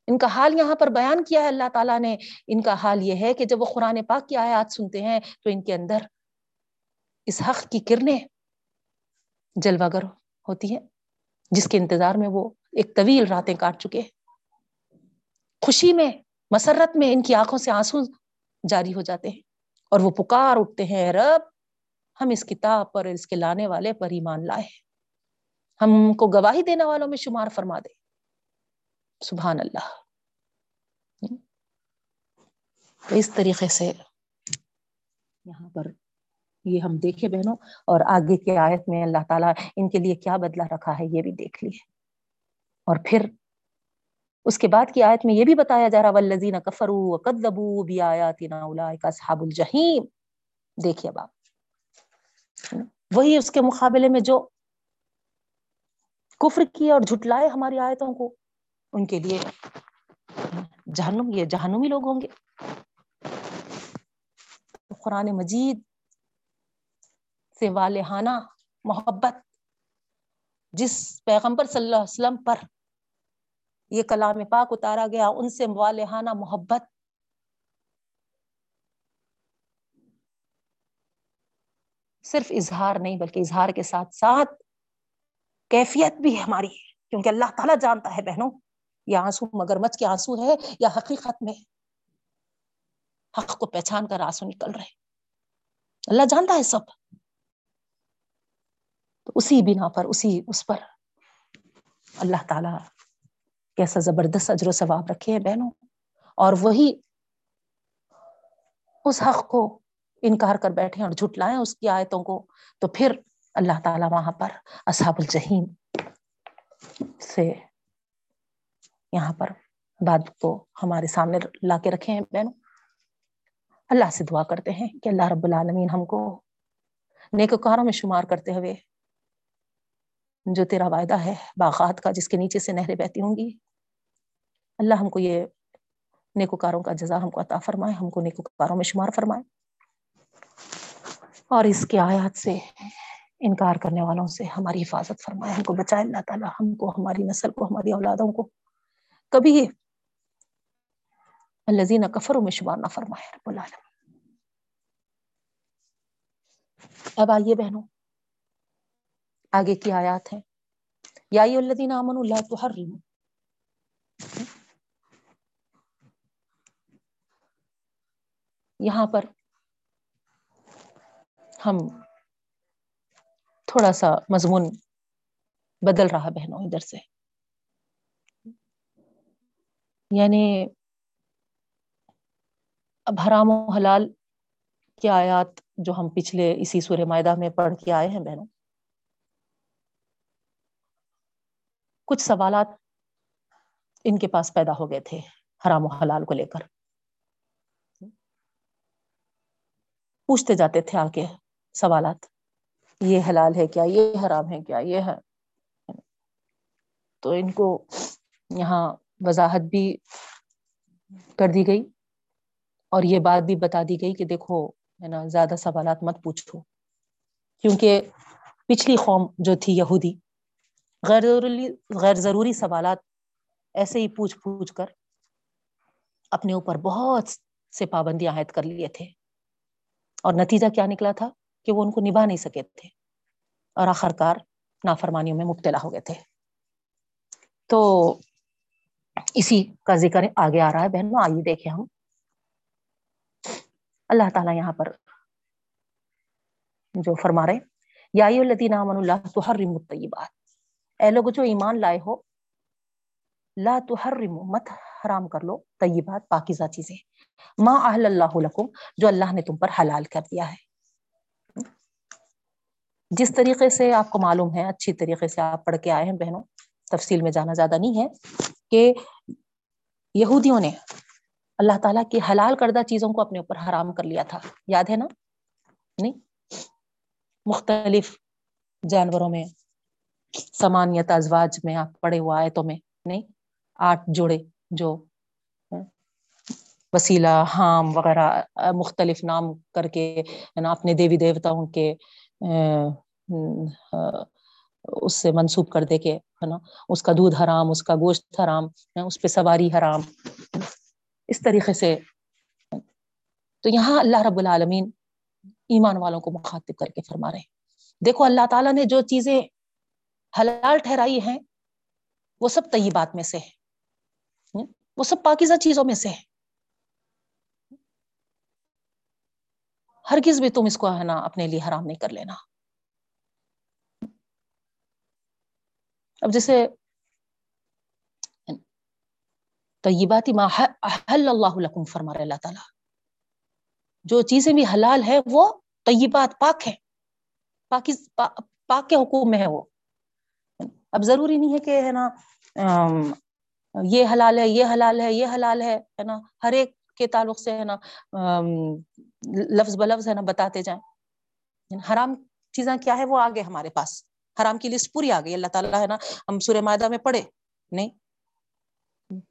ان کا حال یہاں پر بیان کیا ہے۔ اللہ تعالیٰ نے ان کا حال یہ ہے کہ جب وہ قرآن پاک کی آیات سنتے ہیں تو ان کے اندر اس حق کی کرنیں جلوہ گر ہوتی ہیں، جس کے انتظار میں وہ ایک طویل راتیں کاٹ چکے ہیں۔ خوشی میں، مسرت میں ان کی آنکھوں سے آنسو جاری ہو جاتے ہیں اور وہ پکار اٹھتے ہیں، رب، ہم اس کتاب پر، اس کے لانے والے پر ایمان لائے ہم کو گواہی دینے والوں میں شمار فرما دے۔ سبحان اللہ۔ تو اس طریقے سے یہاں پر یہ ہم دیکھے بہنوں، اور آگے کی آیت میں اللہ تعالیٰ ان کے لیے کیا بدلہ رکھا ہے یہ بھی دیکھ لیے اور پھر اس کے بعد کی آیت میں یہ بھی بتایا جا رہا والذین کفروا وکذبوا بیااتنا اولئک اصحاب الجحیم دیکھیے باپ وہی اس کے مقابلے میں جو کفر کیا اور جھٹلائے ہماری آیتوں کو، ان کے لیے جہنم، یہ جہنمی لوگ ہوں گے۔ قرآن مجید سے والہانہ محبت، جس پیغمبر صلی اللہ علیہ وسلم پر یہ کلام پاک اتارا گیا، ان سے والہانہ محبت۔ صرف اظہار نہیں، بلکہ اظہار کے ساتھ ساتھ کیفیت بھی ہماری کیونکہ اللہ تعالیٰ جانتا ہے بہنوں، یہ آنسو مگر مچ کے آنسو ہے، یا حقیقت میں حق کو پہچان کر آنسو نکل رہے۔ اللہ جانتا ہے سب۔ تو اسی بنا پر، اسی اس پر اللہ تعالی کیسا زبردست اجر و ثواب رکھے ہیں بہنوں؟ اور وہی اس حق کو انکار کر بیٹھے اور جھٹلائیں اس کی آیتوں کو، تو پھر اللہ تعالیٰ وہاں پر اصحاب الجحیم سے یہاں پر بات کو ہمارے سامنے لا کے رکھے ہیں بہنوں۔ اللہ سے دعا کرتے ہیں کہ اللہ رب العالمین ہم کو نیکوکاروں میں شمار کرتے ہوئے جو تیرا وعدہ ہے باغات کا، جس کے نیچے سے نہریں بہتی ہوں گی اللہ ہم کو یہ نیکوکاروں کا جزا ہم کو عطا فرمائے، ہم کو نیکوکاروں میں شمار فرمائے۔ اور اس کے آیات سے، انکار کرنے والوں سے ہماری حفاظت فرمائے، ہم کو بچائے۔ اللہ تعالیٰ ہم کو، ہماری نسل کو، ہماری اولادوں کو کبھی الزین کفروں میں شمار نہ فرمائے۔ رب العالمین۔ اب آئیے بہنوں، آگے کی آیات ہیں۔ یا الذین آمنوا لا تحرموا۔ یہاں پر ہم تھوڑا سا مضمون بدل رہا بہنوں ادھر سے۔ یعنی اب حرام و حلال کی آیات جو ہم پچھلے اسی سورہ معدہ میں پڑھ کے آئے ہیں بہنوں۔ کچھ سوالات ان کے پاس پیدا ہو گئے تھے حرام و حلال کو لے کر۔ پوچھتے جاتے تھے آ کے سوالات، یہ حلال ہے کیا، یہ حرام ہے کیا، یہ ہے۔ تو ان کو یہاں وضاحت بھی کر دی گئی اور یہ بات بھی بتا دی گئی کہ دیکھو، ہے نا، زیادہ سوالات مت پوچھو۔ کیونکہ پچھلی قوم جو تھی یہودی، غیر ضروری غیر ضروری سوالات ایسے ہی پوچھ پوچھ کر اپنے اوپر بہت سے پابندیاں عائد کر لیے تھے۔ اور نتیجہ کیا نکلا تھا کہ وہ ان کو نبھا نہیں سکے تھے اور آخر کار نافرمانیوں میں مبتلا ہو گئے تھے۔ تو اسی کا ذکر آگے آ رہا ہے بہنوں، آئیے دیکھیں ہم۔ اللہ تعالیٰ یہاں پر جو فرما رہے یا الذین آمنوا لا الطیبات۔ اے لوگ جو ایمان لائے ہو لا تحرموا، مت حرام کر لو طیبات، پاکیزہ چیزیں۔ ما اہل اللہ لکم، جو اللہ نے تم پر حلال کر دیا ہے۔ جس طریقے سے آپ کو معلوم ہے، اچھی طریقے سے آپ پڑھ کے آئے ہیں بہنوں، تفصیل میں جانا زیادہ نہیں ہے کہ یہودیوں نے اللہ تعالیٰ کی حلال کردہ چیزوں کو اپنے اوپر حرام کر لیا تھا۔ یاد ہے نا؟ نہیں؟ مختلف جانوروں میں، سمانیت، ازواج میں، آپ پڑے ہوا آئے تو میں، نہیں؟ آٹھ جوڑے جو وسیلہ، حام وغیرہ، مختلف نام کر کے اپنے دیوی دیوتاؤں کے اس سے منسوب کر دے کے، ہے نا، اس کا دودھ حرام، اس کا گوشت حرام اس پہ سواری حرام اس طریقے سے۔ تو یہاں اللہ رب العالمین ایمان والوں کو مخاطب کر کے فرما رہے ہیں۔ دیکھو، اللہ تعالیٰ نے جو چیزیں حلال ٹھہرائی ہیں، وہ سب طیبات میں سے ہے وہ سب پاکیزہ چیزوں میں سے ہے ہرگز بھی تم اس کو ہے نا اپنے لیے حرام نہیں کر لینا۔ اب جیسے طیباتی ما حل اللہ لکم فرما رہے اللہ تعالیٰ۔ جو چیزیں بھی حلال ہے وہ طیبات پاک ہے پاک کے حکوم میں ہے وہ۔ اب ضروری نہیں ہے کہ ہے نا یہ حلال ہے، یہ حلال ہے، یہ حلال ہے نا؟ ہر ایک کے تعلق سے، ہے نا؟ لفظ بلفظ، ہے نا؟ بتاتے جائیں۔ حرام چیزیں کیا ہے وہ آگے ہمارے پاس۔ حرام کی لسٹ پوری آ گئی اللہ تعالیٰ، ہے نا؟ ہم سورہ معدہ میں پڑھے۔ نہیں؟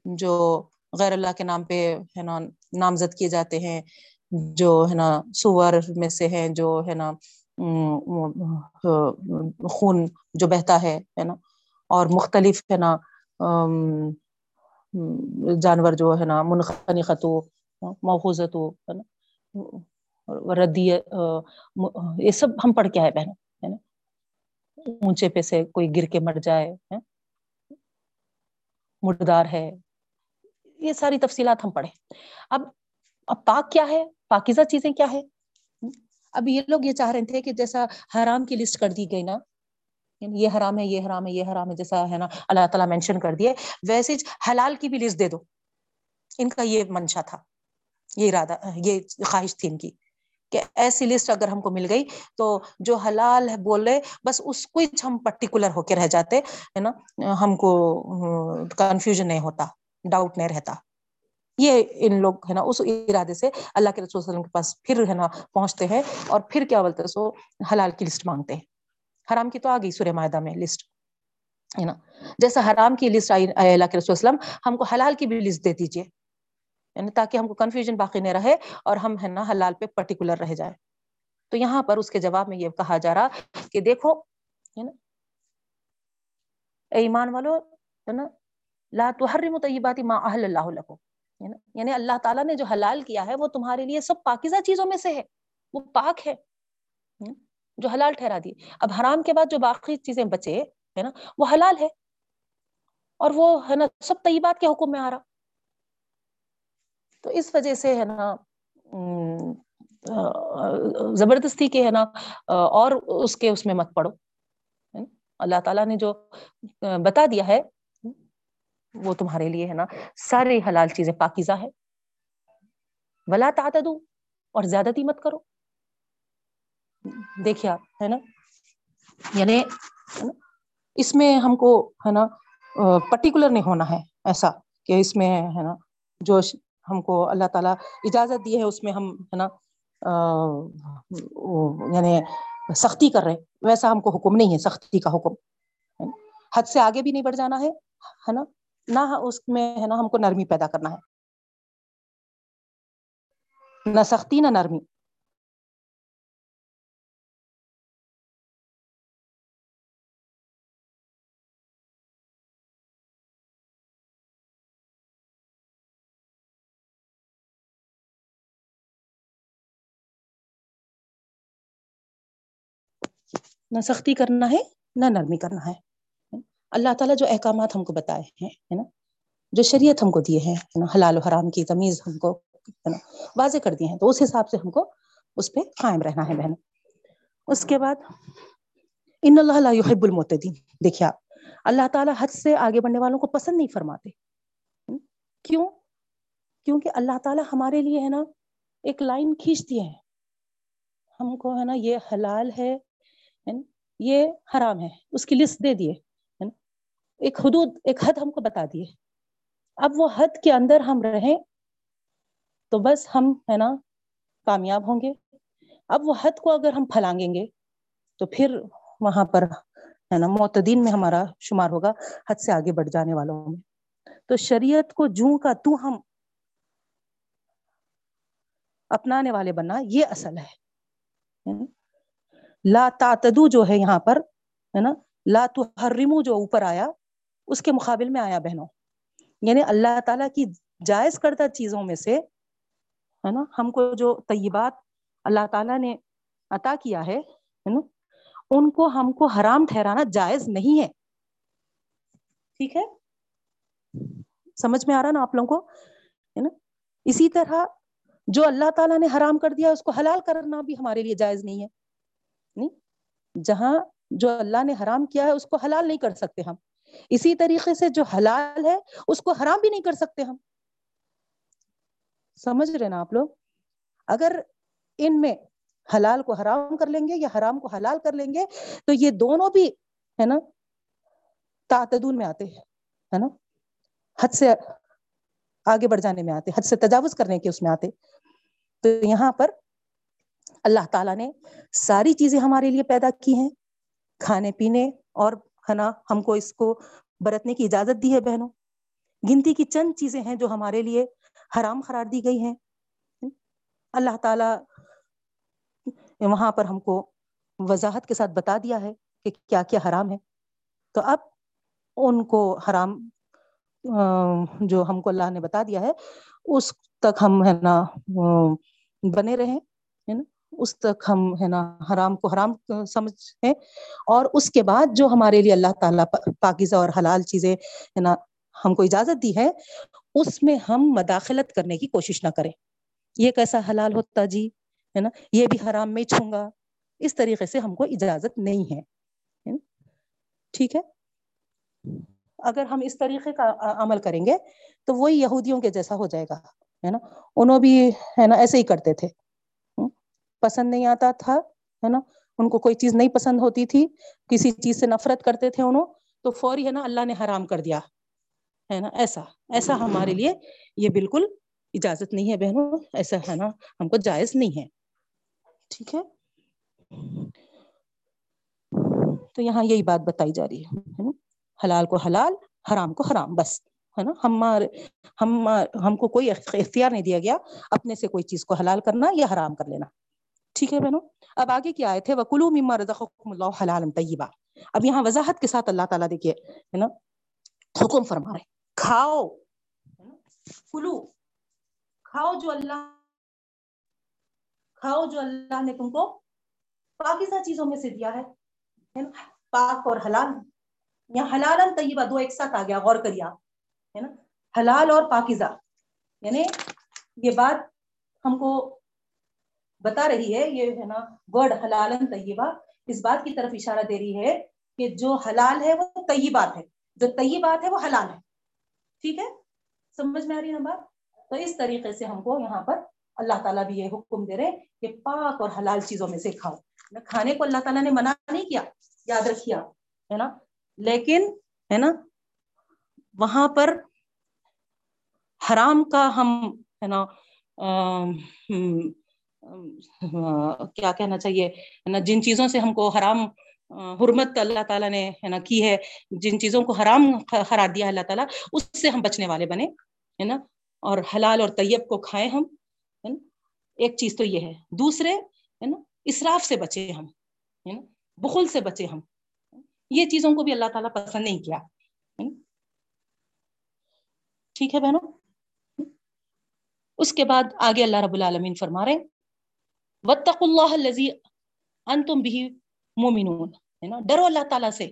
جو غیر اللہ کے نام پہ، ہے نا؟ نامزد کیے جاتے ہیں، جو، ہے نا؟ سور میں سے ہیں، جو، ہے نا؟ خون جو بہتا ہے نا؟ اور مختلف، ہے نا؟ جانور جو ہے نا منخنقت ہو محفوظت ہو ہے نا، ردی یہ سب ہم پڑھ کے آئے بہن ہے نا۔ اونچے پہ سے کوئی گر کے مر جائے مردار ہے۔ یہ ساری تفصیلات ہم پڑھیں۔ اب اب پاک کیا ہے؟ پاکیزہ چیزیں کیا ہے اب یہ لوگ یہ چاہ رہے تھے کہ جیسا حرام کی لسٹ کر دی گئی نا یعنی یہ حرام ہے، یہ حرام ہے، یہ حرام ہے، جیسا ہے نا اللہ تعالیٰ مینشن کر دیے۔ ویسے حلال کی بھی لسٹ دے دو۔ ان کا یہ منشا تھا، یہ ارادہ، یہ خواہش تھی ان کی کہ ایسی لسٹ اگر ہم کو مل گئی تو جو حلال ہے بولے، بس اس کو ہم پرٹیکولر ہو کے رہ جاتے، ہے نا؟ ہم کو کنفیوژن نہیں ہوتا ڈاؤٹ نہیں رہتا۔ یہ ان لوگ، ہے نا، اس ارادے سے اللہ کے رسول وسلم کے پاس پھر، ہے نا، پہنچتے ہیں اور پھر کیا بولتے سو حلال کی لسٹ مانگتے ہیں۔ حرام کی تو آ گئی سورہ معاہدہ میں لسٹ ہے نا؟ جیسا حرام کی لسٹ آئی اللہ کے رسول وسلم، ہم کو حلال کی بھی لسٹ دے دیجیے یعنی تاکہ ہم کو کنفیوژن باقی نہیں رہے اور ہم، ہے نا، حلال پہ پرٹیکولر رہ جائے تو یہاں پر اس کے جواب میں یہ کہا جا رہا کہ دیکھو، ہے نا ایمان والو، ہے نا، لا تحرم طیبات ما اہل اللہ لکو یعنی اللہ تعالیٰ نے جو حلال کیا ہے، وہ تمہارے لیے سب پاکیزہ چیزوں میں سے ہے، وہ پاک ہے۔ جو حلال ٹھہرا دی۔ اب حرام کے بعد جو باقی چیزیں بچے، ہے نا، وہ حلال ہے۔ اور وہ، ہے نا، سب طیبات کے حکم میں آ رہا۔ تو اس وجہ سے، ہے نا زبردستی کے، ہے نا اور اس کے اس میں مت پڑو۔ اللہ تعالیٰ نے جو بتا دیا ہے، وہ تمہارے لیے، ہے نا، سارے حلال چیزیں پاکیزہ ہے۔ ولا تعتدو اور زیادتی مت کرو۔ دیکھیے آپ، ہے نا؟ یعنی اس میں ہم کو، ہے نا پرٹیکولر نہیں ہونا ہے ایسا کہ اس میں، ہے نا، جو ہم کو اللہ تعالیٰ اجازت دی ہے، اس میں ہم، ہے نا یعنی سختی کر رہے ویسا ہم کو حکم نہیں ہے، سختی کا حکم حد سے آگے بھی نہیں بڑھ جانا ہے نا۔ نہ اس میں، ہے نا، ہم کو نرمی پیدا کرنا ہے۔ نہ سختی، نہ نرمی۔ نہ سختی کرنا ہے، نہ نرمی کرنا ہے اللہ تعالیٰ جو احکامات ہم کو بتائے ہیں نا؟ جو شریعت ہم کو دیے ہیں نا؟ حلال و حرام کی تمیز ہم کو، ہے نا؟ واضح کر دیے ہیں، تو اس حساب سے ہم کو اس پہ قائم رہنا ہے بہن اس کے بعد، ان اللہ يحب المعتدین۔ دیکھیے آپ، اللہ تعالیٰ حد سے آگے بڑھنے والوں کو پسند نہیں فرماتے کیوں؟ کیونکہ اللہ تعالیٰ ہمارے لیے، ہے نا، ایک لائن کھینچ دیے ہیں۔ ہم کو، ہے نا، یہ حلال ہے یہ حرام ہے۔ اس کی لسٹ دے دیے۔ ایک حدود، ایک حد ہم کو بتا دیے۔ اب وہ حد کے اندر ہم رہیں تو بس ہم، ہے نا، کامیاب ہوں گے۔ اب وہ حد کو اگر ہم پھلانگیں گے تو پھر وہاں پر، ہے نا، معتدین میں ہمارا شمار ہوگا، حد سے آگے بڑھ جانے والوں میں۔ تو شریعت کو جوں کا تو ہم اپنانے والے بننا یہ اصل ہے۔ لا تعتدو جو ہے یہاں پر، ہے نا؟ لا تحرمو جو اوپر آیا، اس کے مقابل میں آیا بہنوں۔ یعنی اللہ تعالیٰ کی جائز کردہ چیزوں میں سے، ہے نا؟ ہم کو جو طیبات اللہ تعالیٰ نے عطا کیا ہے نا؟ ان کو ہم کو حرام ٹھہرانا جائز نہیں ہے۔ ٹھیک ہے؟ سمجھ میں آ رہا نا آپ لوگوں کو؟ ہے نا؟ اسی طرح جو اللہ تعالیٰ نے حرام کر دیا، اس کو حلال کرنا بھی ہمارے لیے جائز نہیں ہے۔ نہیں؟ جہاں جو اللہ نے حرام کیا ہے اس کو حلال نہیں کر سکتے ہم۔ اسی طریقے سے جو حلال ہے اس کو حرام بھی نہیں کر سکتے ہم۔ سمجھ رہے نا آپ لوگ؟ اگر ان میں حلال کو حرام کر لیں گے یا حرام کو حلال کر لیں گے، تو یہ دونوں بھی، ہے نا، تعتدون میں آتے ہیں، ہے نا؟ حد سے آگے بڑھ جانے میں آتے حد سے تجاوز کرنے کے اس میں آتے تو یہاں پر اللہ تعالیٰ نے ساری چیزیں ہمارے لیے پیدا کی ہیں، کھانے پینے اور ہے نا، ہم کو اس کو برتنے کی اجازت دی ہے بہنوں۔ گنتی کی چند چیزیں ہیں جو ہمارے لیے حرام قرار دی گئی ہیں۔ اللہ تعالیٰ وہاں پر ہم کو وضاحت کے ساتھ بتا دیا ہے کہ کیا کیا حرام ہے۔ تو اب ان کو حرام جو ہم کو اللہ نے بتا دیا ہے، اس تک ہم ہے نا بنے رہیں، ہے نا۔ اس تک ہم ہے نا حرام کو حرام سمجھیں اور اس کے بعد جو ہمارے لیے اللہ تعالیٰ پاکیزہ اور حلال چیزیں ہے نا ہم کو اجازت دی ہے، اس میں ہم مداخلت کرنے کی کوشش نہ کریں۔ یہ کیسا حلال ہوتا جی؟ ہے نا، یہ بھی حرام میں چھوں گا۔ اس طریقے سے ہم کو اجازت نہیں ہے۔ ٹھیک ہے؟ اگر ہم اس طریقے کا عمل کریں گے تو وہی یہودیوں کے جیسا ہو جائے گا۔ ہے نا؟ انہوں بھی ہے نا ایسے ہی کرتے تھے۔ پسند نہیں آتا تھا، ہے نا؟ ان کو کوئی چیز نہیں پسند ہوتی تھی، کسی چیز سے نفرت کرتے تھے انہوں، تو فوری ہے نا اللہ نے حرام کر دیا، ہے نا؟ ایسا ایسا ہمارے لیے یہ بالکل اجازت نہیں ہے بہنوں، ایسا ہے نا؟ ہم کو جائز نہیں ہے، ٹھیک ہے؟ تو یہاں یہی بات بتائی جا رہی ہے حلال کو حلال، حرام کو حرام، بس، ہے نا؟ ہمارے ہم ہم کو کوئی اختیار نہیں دیا گیا اپنے سے کوئی چیز کو حلال کرنا یا حرام کر لینا۔ ٹھیک ہے بہنوں؟ اب آگے کیا آئے تھے وکلو مما رزقکم اللہ حلال طیبہ اب یہاں وضاحت کے ساتھ اللہ تعالیٰ دیکھیے، ہے نا؟ حکم فرما رہے کھاؤ کلو کھاؤ جو اللہ، کھاؤ جو اللہ نے تم کو پاکیزہ چیزوں میں سے دیا ہے پاک اور حلال۔ یہاں حلال طیبہ دو ایک ساتھ آ گیا، غور کریا ہے نا؟ حلال اور پاکیزہ۔ یعنی یہ بات ہم کو بتا رہی ہے، یہ ہے نا ورڈ حلال طیبہ اس بات کی طرف اشارہ دے رہی ہے کہ جو حلال ہے وہ طیبات ہے، جو طیبات ہے وہ حلال ہے۔ ٹھیک ہے؟ سمجھ میں آ رہی ہے بات؟ تو اس طریقے سے ہم کو یہاں پر اللہ تعالیٰ بھی یہ حکم دے رہے کہ پاک اور حلال چیزوں میں سے کھاؤ۔ کھانے کو اللہ تعالیٰ نے منع نہیں کیا، یاد رکھیا ہے نا؟ لیکن، ہے نا، وہاں پر حرام کا ہم، ہے نا کیا کہنا چاہیے؟ نا، جن چیزوں سے ہم کو حرام حرمت اللہ تعالیٰ نے، ہے نا، کی ہے، جن چیزوں کو حرام قرار دیا اللہ تعالیٰ، اس سے ہم بچنے والے بنے، ہے نا، اور حلال اور طیب کو کھائیں ہم، ہے نا، ایک چیز تو یہ ہے۔ دوسرے، ہے نا، اسراف سے بچے ہم، ہے نا، بخل سے بچے ہم۔ یہ چیزوں کو بھی اللہ تعالیٰ پسند نہیں کیا ٹھیک ہے بہنوں؟ اس کے بعد آگے اللہ رب العالمین فرما رہے وطق اللہ الزی ان تم بھی مومنون ہے نا؟ ڈرو اللہ تعالیٰ سے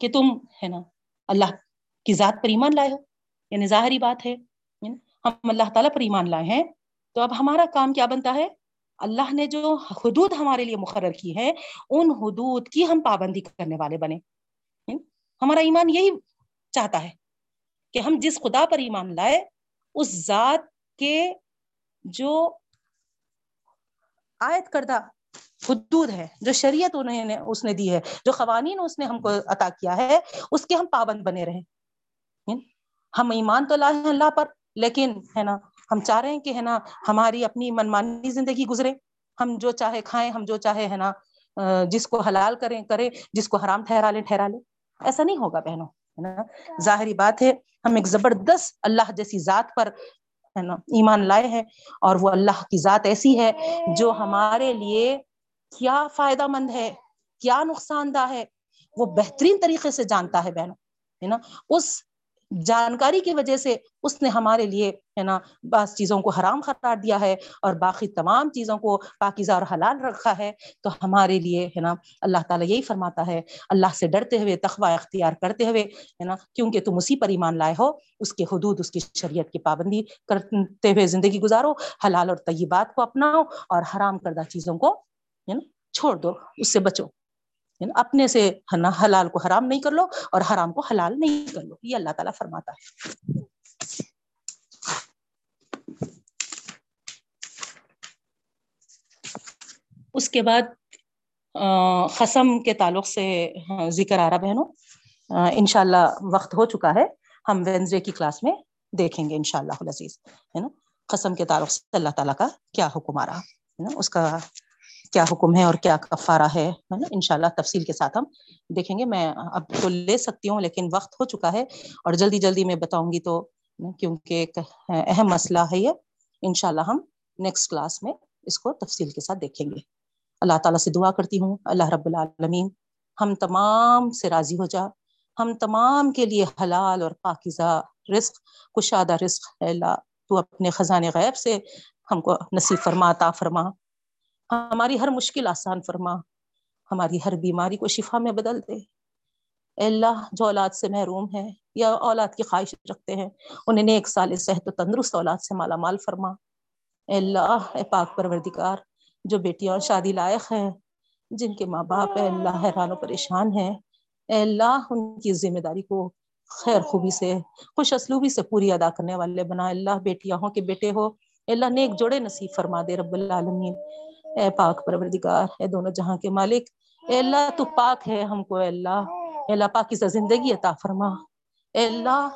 کہ تم، ہے نا، اللہ کی ذات پر ایمان لائے ہو یعنی ظاہری بات ہے ہم اللہ تعالیٰ پر ایمان لائے ہیں، تو اب ہمارا کام کیا بنتا ہے؟ اللہ نے جو حدود ہمارے لیے مقرر کی ہے ان حدود کی ہم پابندی کرنے والے بنے ہمارا ایمان یہی چاہتا ہے کہ ہم جس خدا پر ایمان لائے، اس ذات کے جو آیت کردہ حدود ہے جو شریعت انہیں نے اس نے دی ہے جو قوانین اس نے ہم کو عطا کیا ہے اس کے ہم پابند بنے رہے ہم ایمان تو لائے ہیں اللہ پر لیکن ہے نا ہم چاہ رہے ہیں کہ ہے نا ہماری اپنی منمانی زندگی گزرے۔ ہم جو چاہے کھائیں ہم جو چاہے ہے نا جس کو حلال کریں کریں جس کو حرام ٹھہرا لیں ٹھہرا لیں۔ ایسا نہیں ہوگا بہنوں ہے نا۔ ظاہری بات ہے ہم ایک زبردست اللہ جیسی ذات پر ہے نا؟ ایمان لائے ہیں اور وہ اللہ کی ذات ایسی ہے جو ہمارے لیے کیا فائدہ مند ہے، کیا نقصان دہ ہے، وہ بہترین طریقے سے جانتا ہے بہنوں، ہے نا؟ اس جانکاری کی وجہ سے اس نے ہمارے لیے، ہے نا، بعض چیزوں کو حرام قرار دیا ہے اور باقی تمام چیزوں کو پاکیزہ اور حلال رکھا ہے۔ تو ہمارے لیے، ہے نا، اللہ تعالیٰ یہی فرماتا ہے، اللہ سے ڈرتے ہوئے تخوہ اختیار کرتے ہوئے، ہے نا، کیونکہ تم اسی پر ایمان لائے ہو، اس کے حدود، اس کی شریعت کی پابندی کرتے ہوئے زندگی گزارو، حلال اور طیبات کو اپناؤ اور حرام کردہ چیزوں کو، ہے نا، چھوڑ دو، اس سے بچو۔ یعنی اپنے سے حلال کو حرام نہیں کر لو اور حرام کو حلال نہیں کر لو۔ یہ اللہ تعالیٰ فرماتا ہے۔ اس کے بعد قسم کے تعلق سے ذکر آ رہا بہنوں۔ انشاءاللہ وقت ہو چکا ہے۔ ہم وینزڈے کی کلاس میں دیکھیں گے انشاءاللہ العزیز، ہے نا؟ قسم کے تعلق سے اللہ تعالیٰ کا کیا حکم آ رہا، ہے نا؟ اس کا کیا حکم ہے اور کیا کفارہ ہے نا؟ انشاءاللہ تفصیل کے ساتھ ہم دیکھیں گے۔ میں اب تو لے سکتی ہوں، لیکن وقت ہو چکا ہے اور جلدی جلدی میں بتاؤں گی تو کیونکہ ایک اہم مسئلہ ہے یہ۔ انشاءاللہ ہم نیکسٹ کلاس میں اس کو تفصیل کے ساتھ دیکھیں گے۔ اللہ تعالیٰ سے دعا کرتی ہوں، اللہ رب العالمین ہم تمام سے راضی ہو جا۔ ہم تمام کے لیے حلال اور پاکیزہ رزق، کشادہ رزق ہے۔ اللہ تو اپنے خزانے غیب سے ہم کو نصیب فرما، عطا فرما۔ ہماری ہر مشکل آسان فرما، ہماری ہر بیماری کو شفا میں بدل دے۔ اے اللہ، جو اولاد سے محروم ہے یا اولاد کی خواہش رکھتے ہیں، انہیں نیک سال صحت و تندرست اولاد سے مالا مال فرما۔ اے اللہ، اے پاک پروردگار، جو بیٹیاں شادی لائق ہیں، جن کے ماں باپ، اے اللہ، حیران و پریشان ہیں، اے اللہ، ان کی ذمہ داری کو خیر خوبی سے، خوش اسلوبی سے پوری ادا کرنے والے بنا۔ اللہ، بیٹیاں ہوں کہ بیٹے ہو اللہ، نیک جوڑے نصیب فرما دے رب العالمین۔ اے پاک پروردگار، اے دونوں جہاں کے مالک، اے اللہ تو پاک ہے ہم کو، اے اللہ اے اللہ پاکی سے زندگی عطا فرما۔ اے اللہ،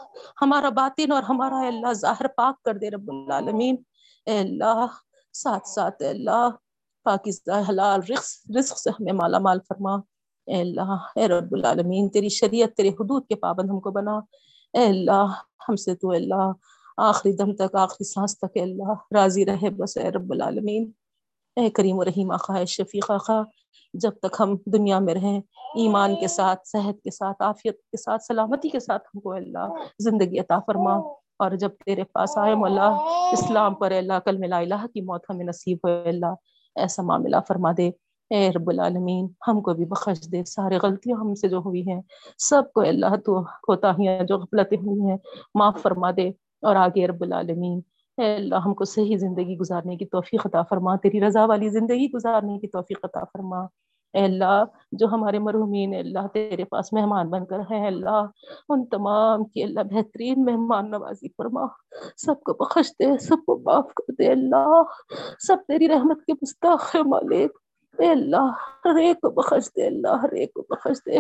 ہمارا باطن اور ہمارا اے اللہ ظاہر پاک کر دے رب العالمین۔ اے اللہ، ساتھ ساتھ اے اللہ، پاکستان حلال رزق رزق سے ہمیں مالا مال فرما۔ اے اللہ، اے رب العالمین، تیری شریعت، تیرے حدود کے پابند ہم کو بنا۔ اے اللہ، ہم سے تو اللہ، آخری دم تک، آخری سانس تک اے اللہ راضی رہے، بس اے رب العالمین۔ اے کریم و رحیم آخا شفیق آخا جب تک ہم دنیا میں رہیں، ایمان کے ساتھ، صحت کے ساتھ، عافیت کے ساتھ، سلامتی کے ساتھ، ہم کو اللہ زندگی عطا فرما۔ اور جب تیرے پاس آئے مولا، اسلام پر اللہ کل ملا الہ کی موت ہمیں نصیب ہو اللہ، ایسا معاملہ فرما دے۔ اے رب العالمین، ہم کو بھی بخش دے۔ سارے غلطیاں ہم سے جو ہوئی ہیں، سب کو اللہ، تو ہوتا ہی جو غفلتیں ہوئی ہیں، معاف فرما دے۔ اور آگے رب العالمین اے اللہ ہم کو صحیح زندگی گزارنے کی توفیق عطا فرما، تیری رضا والی زندگی گزارنے کی توفیق عطا فرما۔ اے اللہ، جو ہمارے مرحومین اللہ، تیرے پاس مہمان بن کر ہیں اللہ، ان تمام کی اللہ، بہترین مہمان نوازی فرما۔ سب کو بخش دے، سب کو معاف کر دے اللہ۔ سب تیری رحمت کے مستاخ مالک۔ اے اللہ، ہر ایک کو بخش دے اللہ، ہر ایک کو بخش دے۔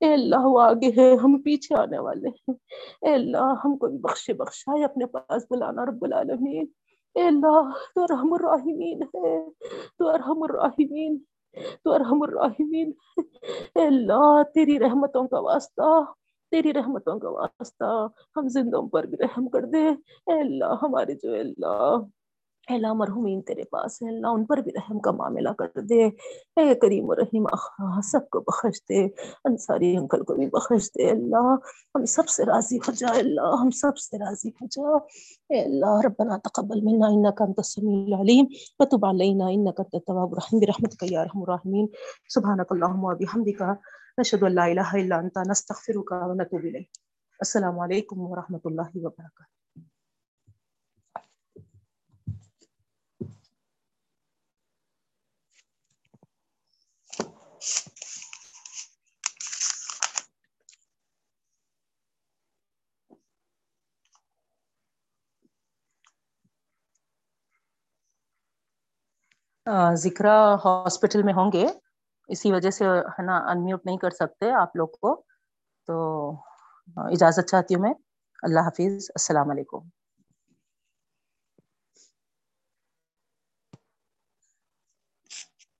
اے اللہ، وہ آگے ہے ہم پیچھے آنے والے ہیں۔ اے اللہ، ہم کو بھی بخشے بخشائے اپنے پاس بلانا رب العالمین۔ اے اللہ، تو ارحم الراحمین ہے، تو ارحم الراحمین، تو ارحم الراحمین۔ اے اللہ، تیری رحمتوں کا واسطہ، تیری رحمتوں کا واسطہ۔ ہم زندوں پر بھی رحم کر دے۔ اے اللہ، ہمارے جو اللہ اے اللہ مرحومین تیرے پاس ہے اللہ ان پر بھی رحم کا معاملہ کر دے۔ اے کریم و رحیم، آخا، سب کو بخش دے۔ انصاری انکل کو بھی بخش دے۔ اللہ، ہم سب سے راضی ہو جا۔ اللہ، ہم سب سے راضی ہو جا۔ اے اللہ، ربنا تقبل منا انك انت السميع العليم وتب علينا انك انت التواب الرحيم برحمتك يا ارحم الراحمين سبحانك اللهم وبحمدك نشهد ان لا اله الا انت نستغفرك ونتوب اليك السلام عليكم ورحمه الله وبركاته ذکر ہاسپٹل میں ہوں گے۔ اسی وجہ سے، ہے نا انمیوٹ نہیں کر سکتے آپ لوگ کو۔ تو اجازت چاہتی ہوں میں۔ اللہ حافظ۔ السلام علیکم۔